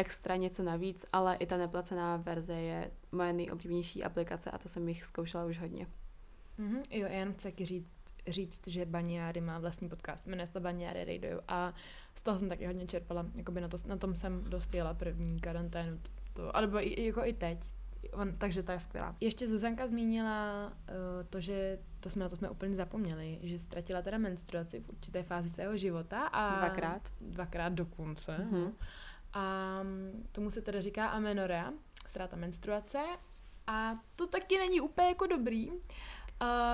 extra něco navíc, ale i ta neplacená verze je moje nejoblíbenější aplikace a to jsem jich zkoušela už hodně. Mm-hmm, jo, já jenom chci taky říct, říct, že Baniáry má vlastní podcast, jmenuje se Baniáry Radio a z toho jsem taky hodně čerpala, jakoby na, to, na tom jsem dost jela první karanténu, to, to, alebo i, jako i teď, On, takže to je skvělá. Ještě Zuzanka zmínila uh, to, že to jsme na to jsme úplně zapomněli, že ztratila teda menstruaci v určité fázi svého života a dvakrát. Dvakrát dokonce. Mm-hmm. A tomu se teda říká amenorrea, ztráta menstruace a to taky není úplně jako dobrý. Uh,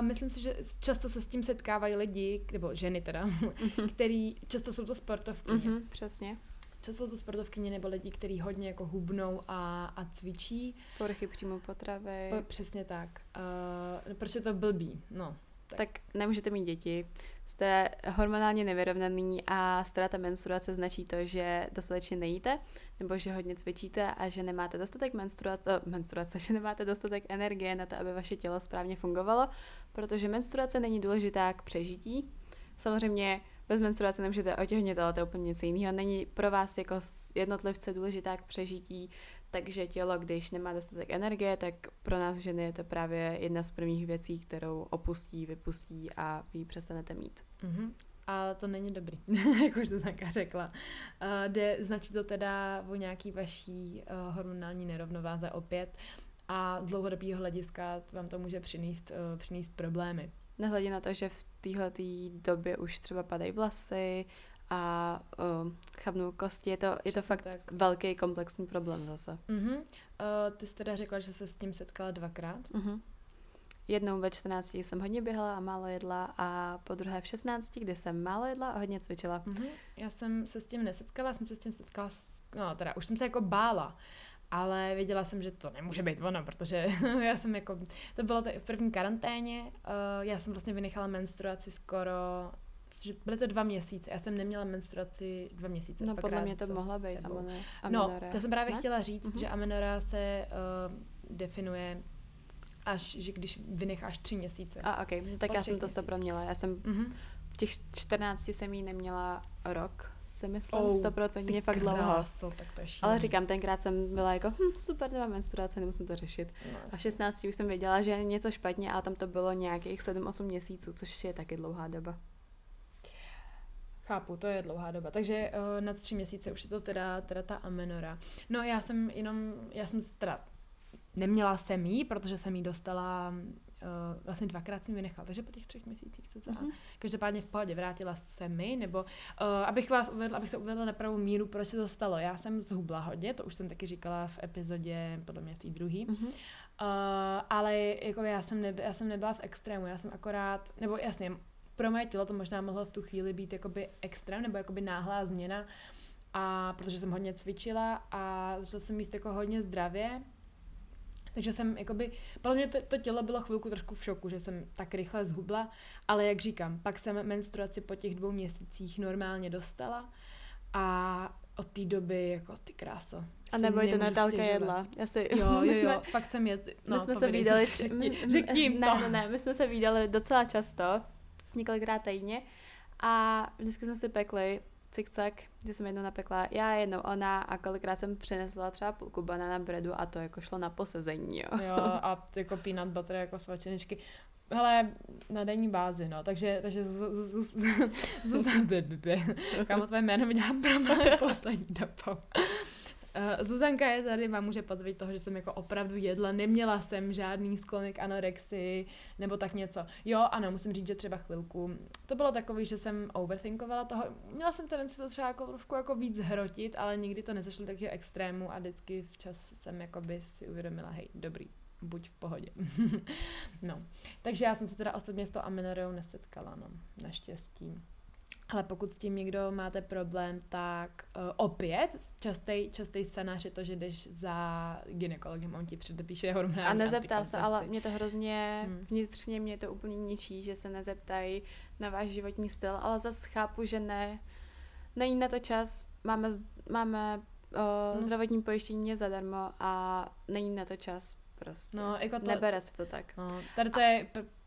myslím si, že často se s tím setkávají lidi, nebo ženy teda, mm-hmm. který často jsou to sportovkyně. Mm-hmm, přesně. Často jsou to sportovkyně nebo lidi, kteří hodně jako hubnou a, a cvičí. Poruchy příjmu potravy. Po, přesně tak. Uh, proč je to blbý? No, tak. tak nemůžete mít děti, jste hormonálně nevyrovnaný a ztráta menstruace značí to, že dostatečně nejíte, nebo že hodně cvičíte a že nemáte dostatek menstruace, menstruace, že nemáte dostatek energie na to, aby vaše tělo správně fungovalo, protože menstruace není důležitá k přežití. Samozřejmě bez menstruace nemůžete otěhnět, ale to je úplně něco jiného. Není pro vás jako jednotlivce důležitá k přežití, takže tělo, když nemá dostatek energie, tak pro nás ženy je to právě jedna z prvních věcí, kterou opustí, vypustí a vy přestanete mít. Mm-hmm. A to není dobrý, jak už to taká řekla. Uh, jde, značí to teda o nějaký vaší uh, hormonální nerovnováze opět a z dlouhodobého hlediska vám to může přinést, uh, přinést problémy. Nehledě na to, že v téhle době už třeba padají vlasy a uh, chabnou kosti. Je to, je to fakt tak. velký komplexní problém zase. Uh-huh. Uh, ty jsi teda řekla, že se s tím setkala dvakrát. Uh-huh. Jednou ve 14 jsem hodně běhala a málo jedla a po druhé v 16, kdy jsem málo jedla a hodně cvičila. Uh-huh. Já jsem se s tím nesetkala, jsem se s tím setkala, s, no teda už jsem se jako bála, ale věděla jsem, že to nemůže být ono, protože já jsem jako, to bylo to v první karanténě, uh, já jsem vlastně vynechala menstruaci skoro že byly to dva měsíce. Já jsem neměla menstruaci dva měsíce. No podle mě to mohla být amenora. No, to jsem právě ne? chtěla říct, uh-huh. že amenora se uh, definuje až, že když vynecháš tři měsíce. A ok, no, tak já jsem to měla. Já jsem uh-huh. v těch 14 jsem jí neměla rok, si myslím, oh, 100% fakt dlouho. tak to je Ale říkám, tenkrát jsem byla jako, hm, super, nemám menstruace, nemusím to řešit. No, a v 16 už jsem věděla, že je něco špatně, ale tam to bylo nějakých 7-8 měsíců, což je taky dlouhá doba. Chápu, to je dlouhá doba. Takže uh, nad tři měsíce už je to teda, teda ta amenora. No já jsem jenom, já jsem teda neměla jsem jí, protože jsem jí dostala, uh, vlastně dvakrát jsem ji vynechala, takže po těch třech měsících co mm-hmm. Každopádně v pohodě vrátila se mi, nebo uh, abych vás uvedla, abych to uvedla na pravou míru, proč se to stalo. Já jsem zhubla hodně, to už jsem taky říkala v epizodě, podle mě v té druhé. Mm-hmm. Uh, ale jako já jsem, neby, já jsem nebyla v extrému, já jsem akorát, nebo jasně, pro moje tělo to možná mohlo v tu chvíli být jakoby extrém nebo jakoby náhlá změna, a protože jsem hodně cvičila a začala jsem jíst jako hodně zdravě, takže jsem, jakoby, podle mě to, to tělo bylo chvilku trošku v šoku, že jsem tak rychle zhubla, ale jak říkám, pak jsem menstruaci po těch dvou měsících normálně dostala a od té doby, jako ty kráso. A nebo to Natálka jedla. Já si, jo, jo, jo, jsme, fakt jsem jedla. No, my jsme se viděli. Řekni ne, ne, ne, my jsme se viděli docela často několikrát týdně a vždycky jsme si pekli cikcak, že jsem jednou napekla já, jednou ona a kolikrát jsem přinesla třeba půlku banana breadu a to jako šlo na posezení, jo. Jo, a jako peanut butter jako svačeničky. Hele, na denní bázi, no, takže, takže Zuzana, kámo, tvoje jméno mi dělá problém poslední dobou. Uh, Zuzanka je tady, vám může potvrdit toho, že jsem jako opravdu jedla, neměla jsem žádný sklony k anorexii nebo tak něco. Jo, ano, musím říct, že třeba chvilku. To bylo takový, že jsem overthinkovala toho, měla jsem tendenci to třeba jako trošku jako víc hrotit, ale nikdy to nezešlo do takového extrému a vždycky včas jsem jakoby si uvědomila, hej, dobrý, buď v pohodě. no, takže já jsem se teda osobně s tou amenorou nesetkala, no, naštěstí. Ale pokud s tím někdo máte problém, tak uh, opět častý, častý scénář je to, že jdeš za ginekologem, on ti předepíše hormonální A nezeptá se, ale mě to hrozně, hmm. vnitřně mě to úplně ničí, že se nezeptají na váš životní styl, ale zase chápu, že ne, není na to čas, máme, máme uh, zdravotní pojištění zadarmo a není na to čas prostě. No, jako to, Nebere se to tak. No, tady to je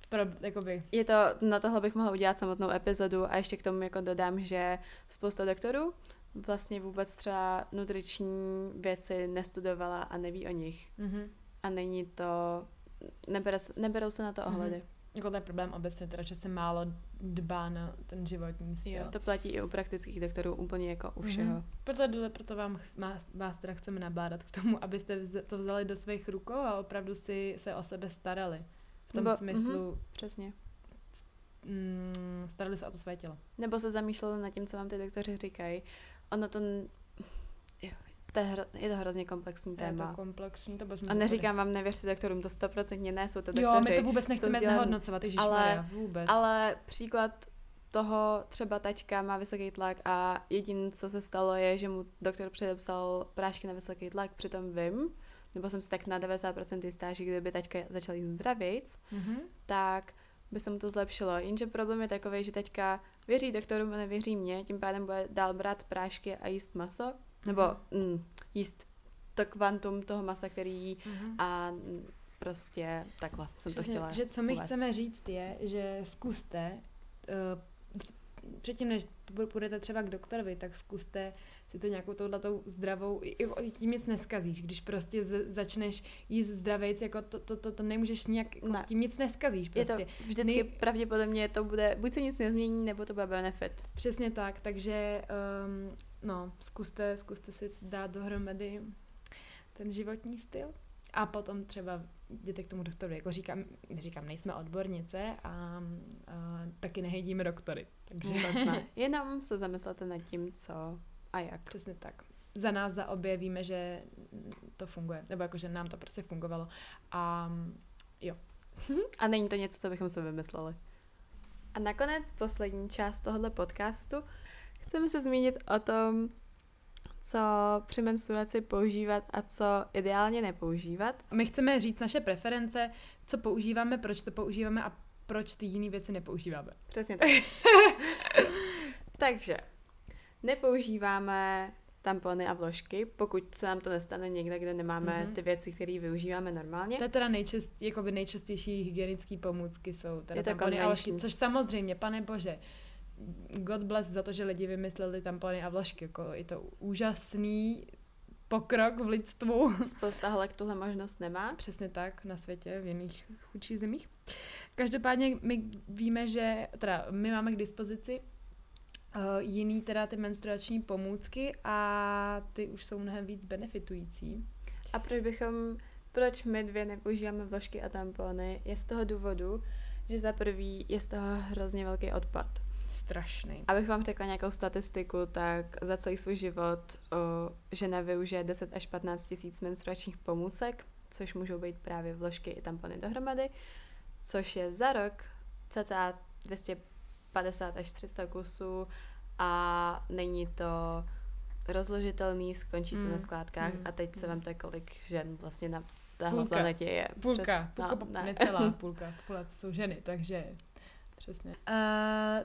pro, jakoby. Je to, na tohle bych mohla udělat samotnou epizodu a ještě k tomu jako dodám, že spousta doktorů vlastně vůbec třeba nutriční věci nestudovala a neví o nich. Mm-hmm. A není to, nebere, neberou se na to mhm. ohledy. Mm-hmm. Jako ten problém obecně, teda, že se málo dbá na ten životní styl. Jo, to platí i u praktických doktorů úplně jako u mhm. všeho. Mm-hmm. Proto, proto vám, vás teda chceme nabádat k tomu, abyste to vzali do svých rukou a opravdu si se o sebe starali. V tom Nebo, smyslu... Mm, přesně. Mm, starali se o to své tělo. Nebo se zamýšleli nad tím, co vám ty doktoři říkají. Ono to... To je, hro, je to hrozně komplexní téma. Je to komplexní, to A neříkám vám, nevěřte doktorům, to stoprocentně ne, jsou to doktoři. Jo, my to vůbec nechceme znehodnocovat, ale, vůbec. Ale příklad toho třeba tačka má vysoký tlak a jediné, co se stalo, je, že mu doktor předepsal prášky na vysoký tlak, přitom vím, nebo jsem si tak na 90% jistá, že kdyby taťka začala jít zdravějc, mm-hmm. tak by se mu to zlepšilo. Jenže problém je takový, že teďka věří doktorům a nevěří mě, tím pádem bude dál brát prášky a jíst maso, nebo Mhm. mm, jíst to kvantum toho masa, který jí Mhm. a mm, prostě takhle jsem to Přesně, chtěla že co my uvést. chceme říct je, že zkuste, uh, předtím než půjdete třeba k doktorovi, tak zkuste si to nějakou touhletou zdravou, tím nic neskazíš, když prostě z, začneš jíst zdravejc, jako to, to, to, to nemůžeš nijak, jako Ne. tím nic neskazíš Je prostě. to vždycky Nej- pravděpodobně to bude, buď se nic nezmění, nebo to bude benefit. Přesně tak, takže um, no, zkuste, zkuste si dát dohromady ten životní styl a potom třeba jděte k tomu doktorovi. Jako říkám, říkám, nejsme odbornice a, a taky nehejdíme doktory. Takže Vůbec ne. Jenom se zamyslete nad tím, co a jak. přesně tak. Za nás, za obě víme, že to funguje, nebo jako, že nám to prostě fungovalo. A A není to něco, co bychom se vymysleli. A nakonec poslední část tohoto podcastu. Chceme se zmínit o tom, co při menstruaci používat a co ideálně nepoužívat. my chceme říct naše preference, co používáme, proč to používáme a proč ty jiné věci nepoužíváme. Přesně tak. Takže nepoužíváme tampony a vložky, pokud se nám to nestane někde, kde nemáme Mhm. ty věci, které využíváme normálně. To je teda nejčast, jakoby nejčastější hygienické pomůcky jsou teda tampony a vložky, což samozřejmě, pane bože, God bless za to, že lidi vymysleli tampony a vložky, jako je to úžasný pokrok v lidstvu. Spousta holek tuhle možnost nemá. Přesně tak, na světě, v jiných chudších zemích. Každopádně my víme, že, teda my máme k dispozici uh, jiný teda ty menstruační pomůcky a ty už jsou mnohem víc benefitující. A proč bychom, proč my dvě nepoužíváme vložky a tampony, je z toho důvodu, že za prvý je z toho hrozně velký odpad. Strašný. Abych vám řekla nějakou statistiku, tak za celý svůj život o, žena využije 10 až 15 tisíc menstruačních pomůcek, což můžou být právě vložky i tampony dohromady, což je za rok cca 250 až 300 kusů a není to rozložitelný, skončí to Mm, na skládkách mm, a teď se mm. vám kolik žen vlastně na téhle Půlka. planetě je. Půlka, Přes- půlka, no, no, ne. necelá půlka populace jsou ženy, takže přesně. Uh,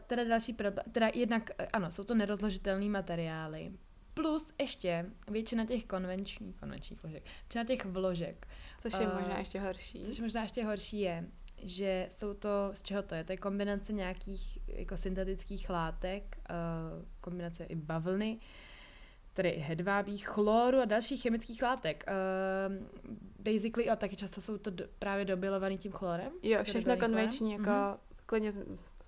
teda další problém, teda jednak, eh, ano, jsou to nerozložitelné materiály, plus ještě většina těch konvenčních, konvenčních vložek, většina těch vložek, Což je Eh, možná ještě horší. což možná ještě horší je, že jsou to, z čeho to je? To je kombinace nějakých jako syntetických látek, uh, kombinace i bavlny, tedy i hedvábí, chloru a dalších chemických látek. Uh, basically, a taky často jsou to do, právě dobilovaný tím chlorem. Jo, všechno konvenční, jako chlorem? mm-hmm. Klidně z,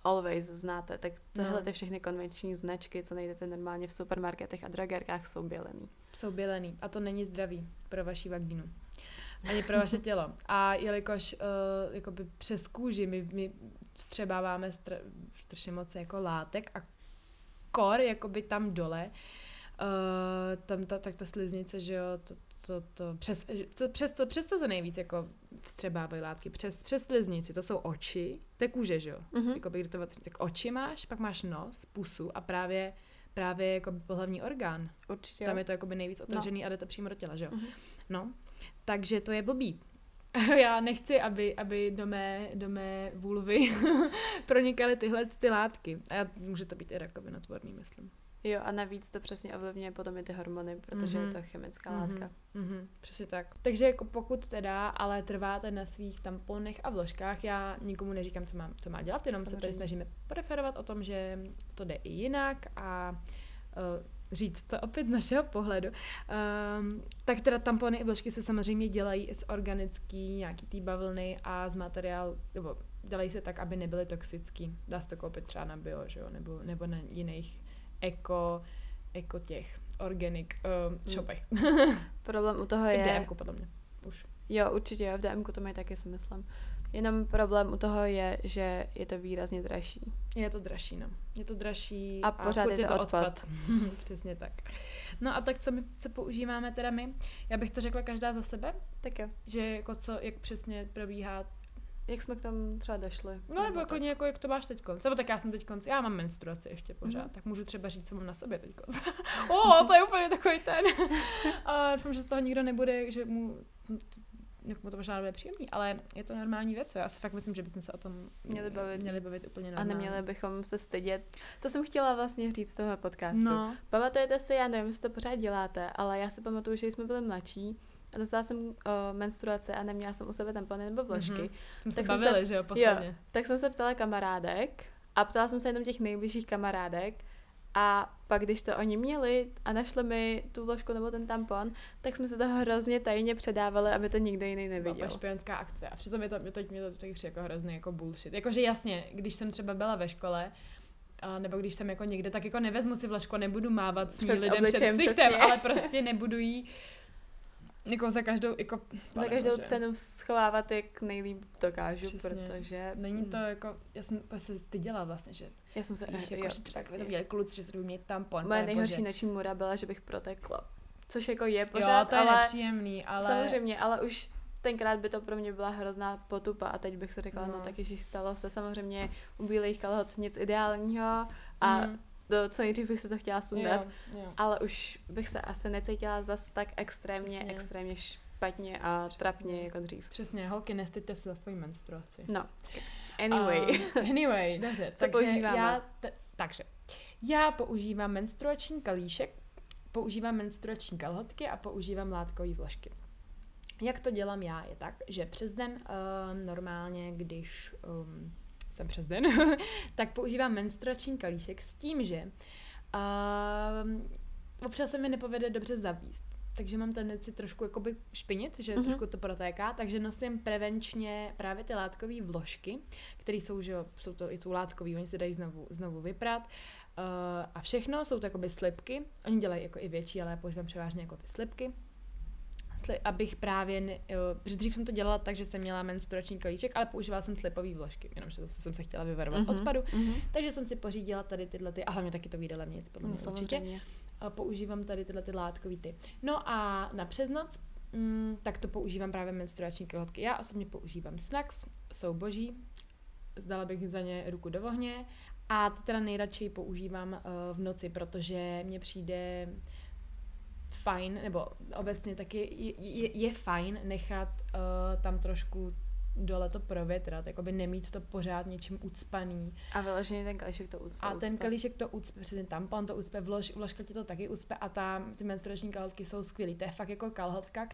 always znáte, tak tohle No. ty všechny konvenční značky, co najdete normálně v supermarketech a drogérkách, jsou bělený. jsou bělený a to není zdravý pro vaši vagínu. Ani pro vaše tělo. A jelikož uh, jakoby přes kůži my, my vstřebáváme str- strašně moc jako látek a kor jakoby tam dole, uh, tam ta, tak ta sliznice, že jo, to, to, to, přes, to, přes, to, přes to to nejvíc jako vstřebávají látky. Přes, přes sliznici, to jsou oči, to je kůže, že jo. Mm-hmm. Jakoby, to, tak oči máš, pak máš nos, pusu a právě právě jako pohlavní orgán. Určitě. Tam je to jakoby nejvíc otevřený a jde to přímo do těla, že jo? Mhm. No, takže to je blbý. Já nechci, aby, aby do mé, do mé vulvy pronikaly tyhle ty látky. A může to být i rakovinotvorný, myslím. Jo, a navíc to přesně ovlivňuje potom i ty hormony, protože Mhm. je to chemická látka. Mhm, přesně tak. Takže jako pokud teda, ale trváte na svých tamponech a vložkách, já nikomu neříkám, co, mám, co má dělat, jenom se tady Samozřejmě. snažíme preferovat o tom, že to jde i jinak a uh, říct to opět z našeho pohledu. Um, tak teda tampony i vložky se samozřejmě dělají z organický, nějaký tý bavlny a z materiál, nebo dělají se tak, aby nebyly toxický. Dá se to koupit třeba na bio, že jo, nebo, nebo na jiných eko, eko těch organic um, shopech. Problém u toho I v je... DMku podle mě. Už. Jo, určitě jo, v DMku to mají taky, si myslím. Jenom problém u toho je, že je to výrazně dražší. Je to dražší, no. Je to dražší A pořád furt je to odpad. Přesně tak. No a tak co, my, co používáme teda my? Já bych to řekla každá za sebe, Tak jo. že jako co, jak přesně probíhá. Jak jsme k tomu třeba došli? No nebo tak. jako, jako jak to máš teď Nebo tak já jsem teď já mám menstruaci ještě pořád, Mhm. tak můžu třeba říct, co mám na sobě teď O, to je úplně takový ten. a doufám, že z toho nikdo nebude, že mu někomu to možná bude příjemný, ale je to normální věc. Já si fakt myslím, že bychom se o tom Měli bavit měli bavit úplně A normálně. neměli bychom se stydět. To jsem chtěla vlastně říct z toho podcastu. No, Pamatujete si, já nevím, jestli to pořád děláte, ale já si pamatuju, že jsme byli mladší a dostala jsem uh, menstruace a neměla jsem u sebe tampony nebo vložky. Mhm. jsme se Tak jsem bavili, se- že jo, posledně. Tak jsem se ptala kamarádek a ptala jsem se jenom těch nejbližších kamarádek a pak, když to oni měli a našli mi tu vložku nebo ten tampon, tak jsme se to hrozně tajně předávali, aby to nikdo jiný Byla neviděl. špionská akce. A přitom je to, mě to, mě to taky přijde jako hrozný jako bullshit. Jakože jasně, když jsem třeba byla ve škole, a nebo když jsem jako někde, tak jako nevezmu si vložku, nebudu mávat s lidem před ksichtem, ale prostě nebudu jí jako za každou, jako... Za každou bože. cenu schovávat, jak nejlíp dokážu, Přesně. protože... Není to mm, jako, já jsem se styděla vlastně, že Já jsem se... víš, jo, jako, že třeba to měli kluci, že se budou mít tampon. Moje nejhorší noční můra byla, že bych protekla. Což jako je Jo, pořád, to je ale nepříjemný, ale... samozřejmě, ale už tenkrát by to pro mě byla hrozná potupa a teď bych si řekla, no, No. tak ježiš, stalo se samozřejmě u bílých kalhot nic ideálního a Mm, do, co nejdřív bych si to chtěla sundat, jo, jo. ale už bych se asi necítila zas tak extrémně, Přesně. extrémně špatně a Přesně. trapně jako dřív. Přesně, holky, nestyďte se za svoji menstruaci. No, anyway. Um, anyway, dobře. Co takže používáme? já, te, takže, já používám menstruační kalíšek, používám menstruační kalhotky a používám látkové vložky. Jak to dělám já, je tak, že přes den uh, normálně, když um, jsem přes den, tak používám menstruační kalíšek s tím, že uh, občas se mi nepovede dobře zavíst. Takže mám tendenci trošku jakoby špinit, že Mhm. mm-hmm. trošku to protéká, takže nosím prevenčně právě ty látkové vložky, které jsou, že jsou to, jsou látkový, oni se dají znovu, znovu vyprat. Uh, a všechno jsou to jakoby slipky, oni dělají jako i větší, ale já používám převážně jako ty slipky. Sli- abych právě, ne, jo, protože dřív jsem to dělala tak, že jsem měla menstruační kalíček, ale používala jsem slipový vložky, jenomže zase jsem se chtěla vyvarovat mm-hmm. odpadu, Mhm. takže jsem si pořídila tady tyhle ty, a hlavně taky to vyjde levněc, podle No, mě určitě. samozřejmě. A používám tady tyhle ty látkový ty. No a na přesnoc, mm, tak to používám právě menstruační kalhotky. Já osobně používám Snax, jsou boží, zdala bych za ně ruku do ohně. A ty teda nejradši používám uh, v noci, protože mně přijde fajn, nebo obecně taky je, je, je fajn nechat uh, tam trošku dole to provětrat, jakoby nemít to pořád něčím ucpaný. A vyloženě ten kalíšek to ucpe. A ten ucpe. kalíšek to ucpe, přesně tampon to ucpe, vlož, vložka ti to taky ucpe a ta, ty menstruační kalhotky jsou skvělý. To je fakt jako kalhotka,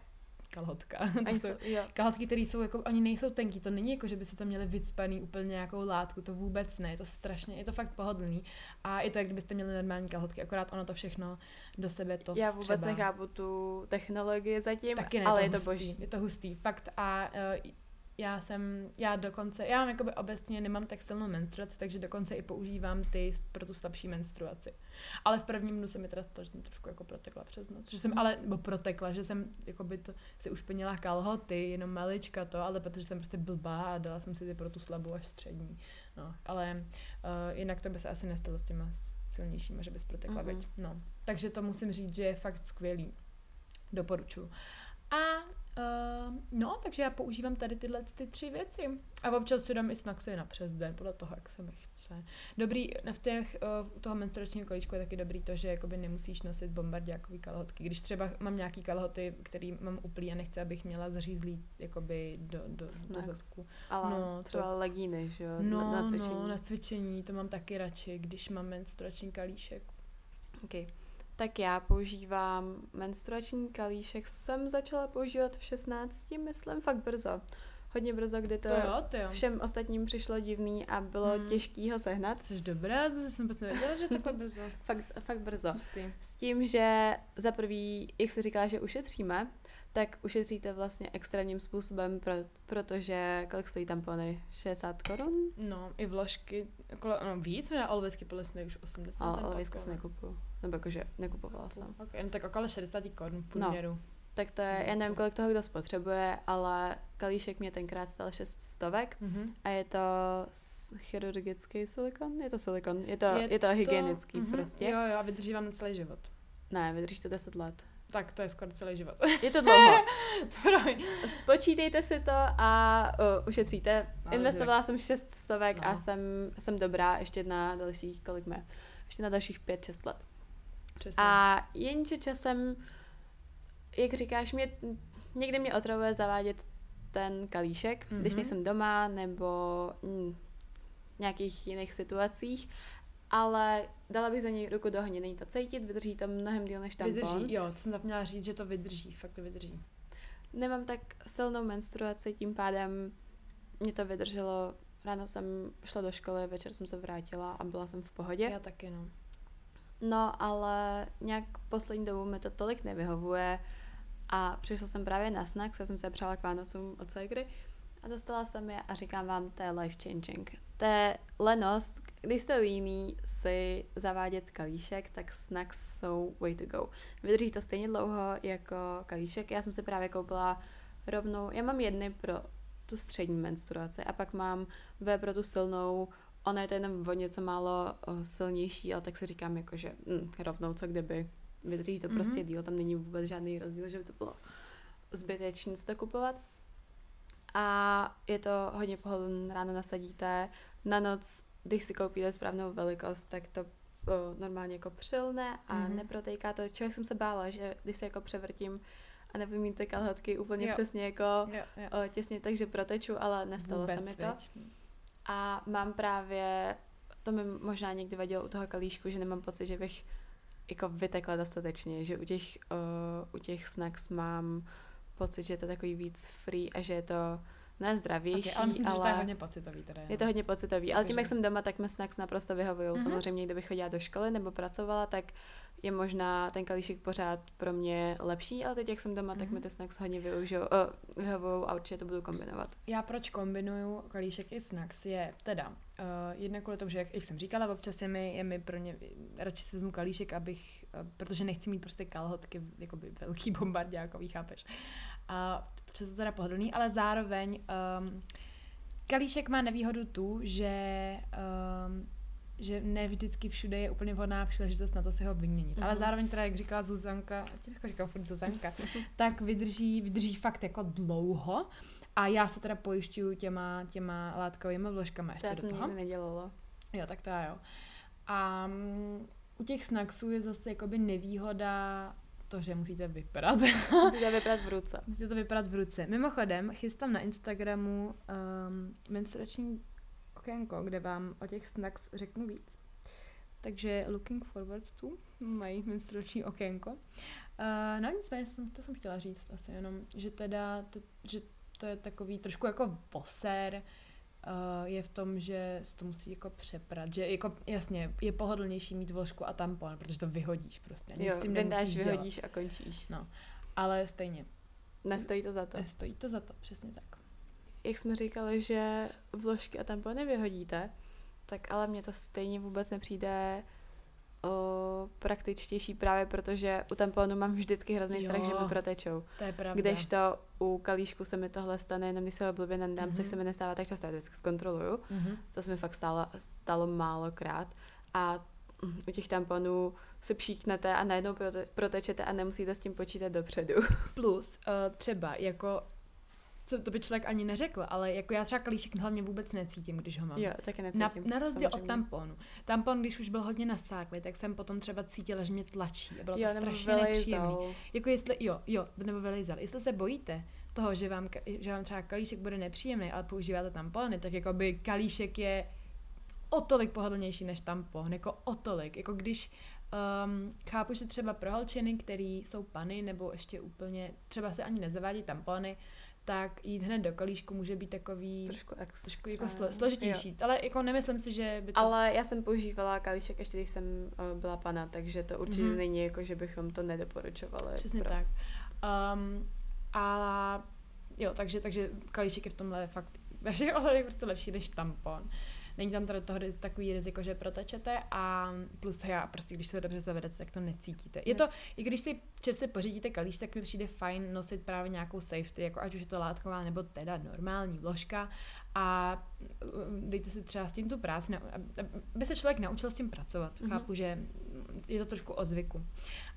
kalhotka. To jsou kalhotky, které jsou jako, oni nejsou tenký, to není jako, že by se tam měli vycpaný úplně nějakou látku, to vůbec ne, je to strašně, je to fakt pohodlný. A je to, jak kdybyste měli normální kalhotky, akorát ono to všechno do sebe to Já vůbec nechápu tu technologii zatím, Taky ne, ale to je to hustý, boží. Je to hustý, fakt. A uh, já jsem, já dokonce, já mám jakoby obecně nemám tak silnou menstruaci, takže dokonce i používám ty pro tu slabší menstruaci. Ale v prvním dnu se mi teda stalo, že jsem trošku jako protekla přes noc, že jsem, Mhm. ale, nebo protekla, že jsem jakoby to si ušpinila kalhoty, jenom malička to, ale protože jsem prostě blbá a dala jsem si ty pro tu slabou až střední. No, ale uh, jinak to by se asi nestalo s těma silnějšíma, že bys protekla, Mhm. mm-hmm. No, takže to musím říct, že je fakt skvělý. Doporučuji. A uh, no, takže já používám tady tyhle ty tři věci. A občas si dám i snaxy na přes den, podle toho, jak se mi chce. Dobrý, v těch, uh, u toho menstruačního kolíčku je taky dobrý to, že jakoby nemusíš nosit bombardiákový kalhotky. Když třeba mám nějaký kalhoty, který mám uplý a nechci, abych měla zařízlý jakoby do, do, do zadku. Ale No, no, to- třeba legíny, že jo, No, na, na cvičení. no, na cvičení, to mám taky radši, když mám menstruační kalíšek. Okay. Tak já používám menstruační kalíšek, jsem začala používat v 16, myslím, fakt brzo. Hodně brzo, kdy to, To jo, to jo. všem ostatním přišlo divný a bylo Hmm. těžký ho sehnat. Jsi dobrá, to jsem vůbec nevěděla, že takhle brzo. Fakt, fakt brzo. Hustý. S tím, že za prvý, jak se říká, že ušetříme, tak ušetříte vlastně extrémním způsobem, pro, protože kolik stojí tampony? 60 korun? No, i vložky, okolo, no víc, možná olvisky plesny už 80. Ale ten olejska si nekupuju. Nebo jakože nekupovala jsem. Okay, no tak okolo 60 korun v No. průměru. Tak to je, já nevím, kolik toho kdo spotřebuje, ale kalíšek mě tenkrát stal 6 stovek Mhm. a je to chirurgický silikon? Je to silikon, je to, je, je to hygienický mhm, prostě. Jo, jo, a vydrží vám celý život. Ne, vydrží to 10 let. Tak to je skoro celý život. Je to dlouho. Spočítejte si to a uh, ušetříte. Ale Investovala jsem 6 stovek No. a jsem, jsem dobrá ještě na dalších, kolik mě? Ještě na dalších 5-6 let. Přesně. A jenže časem, jak říkáš, mě, někdy mě otravuje zavádět ten kalíšek, mm-hmm. když Mhm. nejsem doma nebo mm, v nějakých jiných situacích, ale dala bych za něj ruku do ohně, není to cítit, vydrží to mnohem díl než tampon. Vydrží, jo, to jsem zapomněla říct, že to vydrží, fakt to vydrží. Nemám tak silnou menstruaci, tím pádem mě to vydrželo. Ráno jsem šla do školy, večer jsem se vrátila a byla jsem v pohodě. Já taky, no. No, ale nějak poslední dobu mi to tolik nevyhovuje a přišla jsem právě na snack, já jsem se přála k Vánocům od ségry a dostala jsem je a říkám vám, to je life changing. To je lenost, když jste líný si zavádět kalíšek, tak snacks jsou way to go. Vydrží to stejně dlouho jako kalíšek. Já jsem si právě koupila rovnou, já mám jedny pro tu střední menstruaci a pak mám dvě pro tu silnou Ono je to jenom o něco málo silnější, ale tak si říkám jako, že mm, rovnou co kdyby. Vydrží to mm-hmm. prostě díl, tam není vůbec žádný rozdíl, že by to bylo zbytečné si to kupovat. A je to hodně pohodlné, ráno nasadíte, na noc, když si koupíte správnou velikost, tak to o, normálně jako přilne a Mhm. mm-hmm. neprotejká to. Člověk jsem se bála, že když se jako převrtím a nevymíte kalhotky úplně Jo. přesně jako Jo, jo. o, těsně, takže proteču, ale nestalo Vůbec, se mi to. viď? A mám právě, to mi možná někdy vadilo u toho kalíšku, že nemám pocit, že bych jako vytekla dostatečně, že u těch, uh, u těch snacks mám pocit, že je to takový víc free a že je to ne zdravější, Okay, ale myslím si, že to ale je hodně pocitový teda. je to hodně pocitový. Ale tím, jak jsem doma, tak mi snacks naprosto vyhovují. Mhm. Mm-hmm. Samozřejmě, kdybych chodila do školy nebo pracovala, tak je možná ten kalíšek pořád pro mě lepší, ale teď, jak jsem doma, tak Mhm. mi ty snacks hodně využijou, uh, vyhovují a určitě to budu kombinovat. Já proč kombinuju kalíšek i snacks je teda uh, jedna kvůli tomu, že jak, jak jsem říkala, občas je mi, je mi pro ně, radši si vezmu kalíšek, abych, uh, protože nechci mít prostě kalhotky, jakoby velký bombardákový, chápeš. A protože to teda pohodlný, ale zároveň um, kalíšek má nevýhodu tu, že um, že ne vždycky všude je úplně vhodná příležitost na to si ho vyměnit. Mm-hmm. Ale Mhm. zároveň teda, jak říkala Zuzanka, těžko říkám furt Zuzanka, tak vydrží, vydrží fakt jako dlouho. A já se teda pojišťuju těma, těma látkovými vložkama To ještě já do jsem toho. nikdy nedělala. Jo, tak to já jo. A mm, u těch snacksů je zase jakoby nevýhoda to, že musíte vypadat. Musíte vyprat v ruce. musíte to vypadat v ruce. Mimochodem, chystám na Instagramu um, menstruační okénko, kde vám o těch snacks řeknu víc. Takže looking forward to mají menstruační okénko. Uh, no nicméně, jsem- to jsem chtěla říct asi jenom, že teda, to, že to je takový trošku jako voser, je v tom, že se to musí jako přeprat, že jako jasně je pohodlnější mít vložku a tampon, protože to vyhodíš prostě, nic Jo, s tím nemusíš dělat. vyhodíš a končíš. Ale stejně, Nestojí to za to. stojí to za to, přesně tak. Jak jsme říkali, že vložky a tampony vyhodíte, tak ale mně to stejně vůbec nepřijde o, praktičtější právě protože u tamponu mám vždycky hrozný Jo. strach, že mi protečou. To je pravda. Kdežto u kalíšku se mi tohle stane, jenom když se ho blbě nandám, mm-hmm. což Mhm. se mi nestává tak často, já to vždycky zkontroluju. Mhm. To se mi fakt stalo, stalo málokrát. A mm, u těch tamponů se pšíknete a najednou prote- protečete a nemusíte s tím počítat dopředu. Plus uh, třeba jako co to by člověk ani neřekl, ale jako já třeba kalíšek hlavně vůbec necítím, když ho mám. Jo, taky necítím. Na, na rozdíl samozřejmě. od tamponu. Tampon, když už byl hodně nasáklý, tak jsem potom třeba cítila, že mě tlačí a bylo jo, to strašně nepříjemné. Jako jestli, jo, jo, nebo vylejzal. Jestli se bojíte toho, že vám, že vám třeba kalíšek bude nepříjemný, ale používáte tampony, tak jako by kalíšek je o tolik pohodlnější než tampon, jako o tolik. Jako když um, chápu, že třeba pro holčiny, který jsou pany, nebo ještě úplně, třeba se ani nezavádí tampony, tak jít hned do kalíšku může být takový Trošku, ex... trošku jako slo, složitější. Ale jako nemyslím si, že by to... Ale já jsem používala kalíšek ještě, když jsem uh, byla pana, takže to určitě Mhm. mm-hmm. není jako, že bychom to nedoporučovali. Přesně pro... tak. Um, a jo, takže, takže kalíček je v tomhle fakt ve všech ohledech prostě lepší než tampon. Není tam tady toho takový riziko, že protečete a plus já prostě, když se to dobře zavedete, tak to necítíte. Je to, i když si čerstve pořídíte kalíš, tak mi přijde fajn nosit právě nějakou safety, jako ať už je to látková nebo teda normální vložka a uh, dejte si třeba s tím tu práci, aby se člověk naučil s tím pracovat. Mhm. Mm-hmm. Chápu, že je to trošku o zvyku.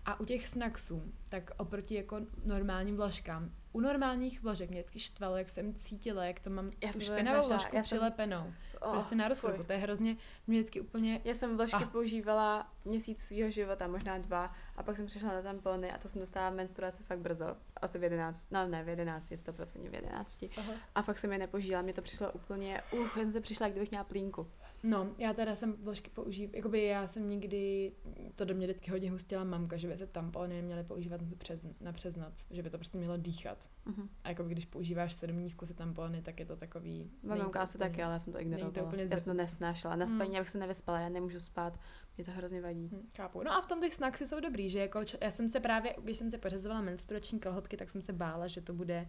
A u těch snacksů, tak oproti jako normálním vložkám, u normálních vložek mě vždycky štvalo, jak jsem cítila, jak to mám Já tu jsem špinavou vložku Já jsem- přilepenou. Oh, prostě na rozkrku. fuj. To je hrozně, mě vždycky úplně... Já jsem vložky Ah. používala měsíc svého života, možná dva, a pak jsem přišla na tampony a to jsem dostala menstruaci fakt brzo, asi v 11, no ne v 11, 100% v 11. Aha. A fakt jsem je nepoužívala, mě to přišlo úplně, uh, já jsem se přišla, kdybych měla plínku. No, já teda jsem vložky používám, jakoby já jsem nikdy, to do mě vždycky hodně hustila mamka, že by se tampony neměly používat na přes, na přes noc, že by to prostě mělo dýchat. Mhm. A jako když používáš sedm dní v kuse tampony, tak je to takový... Mamka to asi taky, ale já jsem to ignorovala. úplně já jsem to nesnášela. Na Hmm. spaní, abych se nevyspala, já nemůžu spát, mě to hrozně vadí. Hm, Chápu. No a v tom ty snacksy jsou dobrý, že jako č- já jsem se právě, když jsem se pořizovala menstruační kalhotky, tak jsem se bála, že to bude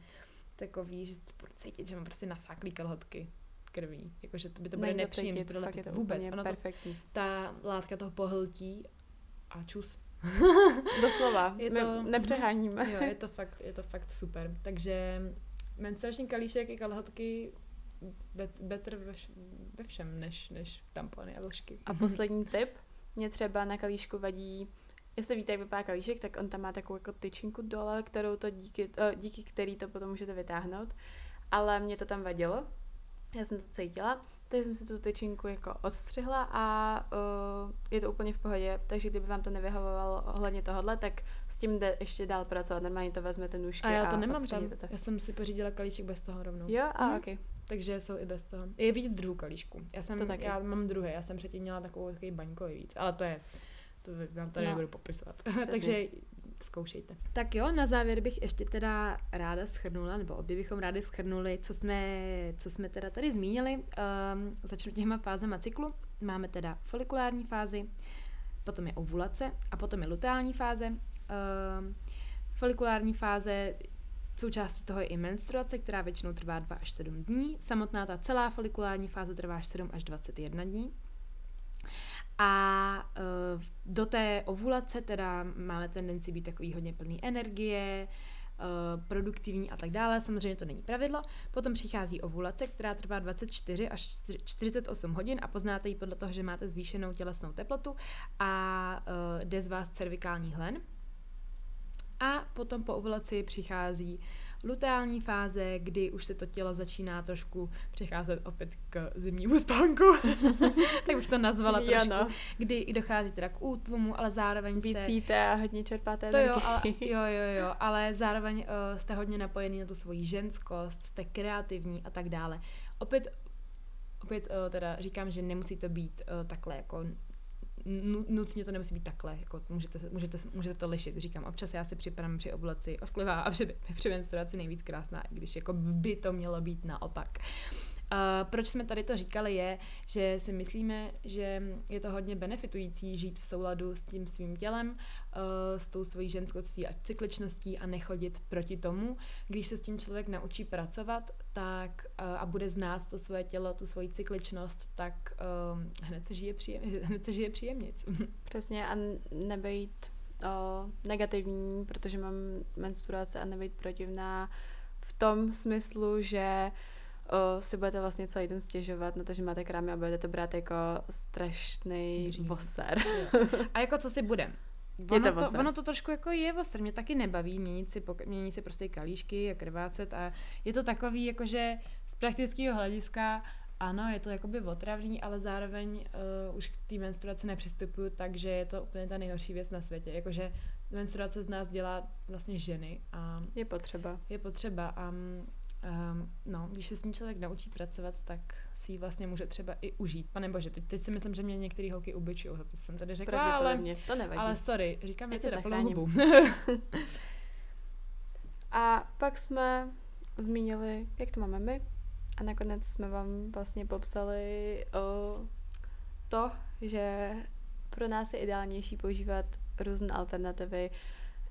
takový, že to budu cítit, že mám prostě nasáklý kalhotky krví. Jakože to by to bude Nejde nepříjemné, to je to Vůbec. Ono to, perfektní. ta látka toho pohltí a čus. Doslova, Je my to- nepřeháníme. Jo, je to fakt, je to fakt super. Takže menstruační kalíšek i kalhotky bet, better ve, ve všem, než, než tampony a vlžky. A poslední tip, mě třeba na kalíšku vadí, jestli víte, jak vypadá kalíšek, tak on tam má takovou jako tyčinku dole, kterou to díky, eh, díky který to potom můžete vytáhnout. Ale mě to tam vadilo, já jsem to cítila, takže jsem si tu tyčinku jako odstřihla a uh, je to úplně v pohodě, takže kdyby vám to nevyhovovalo ohledně tohohle, tak s tím jde ještě dál pracovat, normálně to vezmete nůžky A já to nemám tam. to. Já jsem si pořídila kalíček bez toho rovnou. Jo, a Mhm. ok. Takže jsou i bez toho. Je vidět druhou kalíšku. Já jsem, To taky. já mám druhé, já jsem předtím měla takovou takový baňkový víc, ale to je, to vám tady No. nebudu popisovat. Takže zkoušejte. Tak jo, na závěr bych ještě teda ráda schrnula, nebo obě bychom rádi schrnuli, co jsme, co jsme teda tady zmínili. Um, začnu těma fázema cyklu. Máme teda folikulární fázi, potom je ovulace a potom je luteální fáze. Um, folikulární fáze Součástí toho je i menstruace, která většinou trvá 2 až 7 dní. Samotná ta celá folikulární fáze trvá až 7 až 21 dní. A uh, do té ovulace teda máme tendenci být takový hodně plný energie, uh, produktivní a tak dále. Samozřejmě to není pravidlo. Potom přichází ovulace, která trvá 24 až 48 hodin a poznáte ji podle toho, že máte zvýšenou tělesnou teplotu a uh, jde z vás cervikální hlen. A potom po ovulaci přichází luteální fáze, kdy už se to tělo začíná trošku přecházet opět k zimnímu spánku. tak bych to nazvala trošku. no. Kdy dochází teda k útlumu, ale zároveň se... Vícíte a hodně čerpáte To jo, energii. ale, jo, jo, jo, ale zároveň uh, jste hodně napojený na tu svoji ženskost, jste kreativní a tak dále. Opět, opět uh, teda říkám, že nemusí to být uh, takhle jako nutně to nemusí být takhle, jako můžete, můžete, můžete to lišit. Říkám, občas já si připadám při ovulaci ošklivá a při, při menstruaci nejvíc krásná, i když jako by to mělo být naopak. Uh, proč jsme tady to říkali je, že si myslíme, že je to hodně benefitující žít v souladu s tím svým tělem, uh, s tou svojí ženskostí a cykličností a nechodit proti tomu. Když se s tím člověk naučí pracovat tak uh, a bude znát to svoje tělo, tu svoji cykličnost, tak um, hned se žije, příjem, hned se žije příjemnic. Přesně a n- nebejt o, negativní, protože mám menstruace a nebejt protivná v tom smyslu, že o, si budete vlastně celý den stěžovat na to, že máte krámy a budete to brát jako strašný voser. a jako co si budem? Je Ono to to, voser. ono to trošku jako je voser, mě taky nebaví měnit si, pok- měnit si prostě kalíšky a krvácet a je to takový jakože z praktického hlediska ano, je to jakoby otravný, ale zároveň uh, už k té menstruaci nepřistupuju, takže je to úplně ta nejhorší věc na světě. Jakože menstruace z nás dělá vlastně ženy a Je potřeba. je potřeba a um, no, když se s ní člověk naučí pracovat, tak si ji vlastně může třeba i užít. Pane bože, teď, teď si myslím, že mě některé holky ubyčují, za to jsem tady řekla, ale. To nevadí. ale sorry, říkám věci tě na plnou hubu. A pak jsme zmínili, jak to máme my. A nakonec jsme vám vlastně popsali o to, že pro nás je ideálnější používat různé alternativy,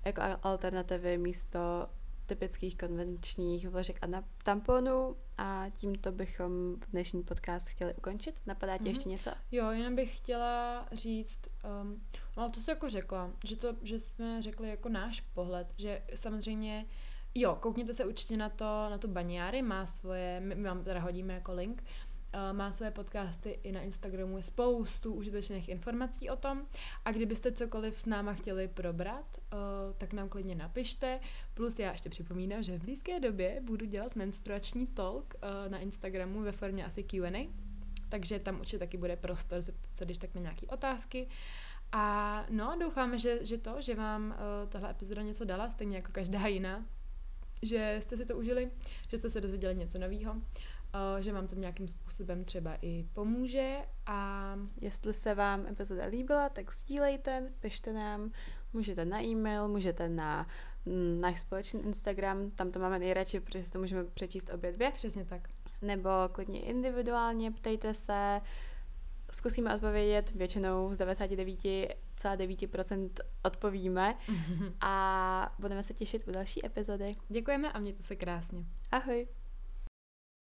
jako al- alternativy místo typických konvenčních vložek a na tamponů a tímto bychom dnešní podcast chtěli ukončit. Napadá ti Mhm. ještě něco? Jo, jenom bych chtěla říct, um, no ale to jsi jako řekla, že, to, že jsme řekli jako náš pohled, že samozřejmě, jo, koukněte se určitě na to, na tu Baniáry, má svoje, my, my vám teda hodíme jako link, má své podcasty i na Instagramu, je spoustu užitečných informací o tom a kdybyste cokoliv s náma chtěli probrat, uh, tak nám klidně napište. Plus já ještě připomínám, že v blízké době budu dělat menstruační talk uh, na Instagramu ve formě asi Q&A, takže tam určitě taky bude prostor zeptat se, když tak na nějaké otázky. A no, doufáme, že, že to, že vám uh, tahle epizoda něco dala, stejně jako každá jiná, že jste si to užili, že jste se dozvěděli něco nového, že vám to nějakým způsobem třeba i pomůže a... Jestli se vám epizoda líbila, tak sdílejte, pište nám, můžete na e-mail, můžete na mm, náš společný Instagram, tam to máme nejradši, protože si to můžeme přečíst obě dvě. Přesně tak. Nebo klidně individuálně, ptejte se, zkusíme odpovědět, většinou z 99,9% odpovíme a budeme se těšit u další epizody. Děkujeme a mějte se krásně. Ahoj.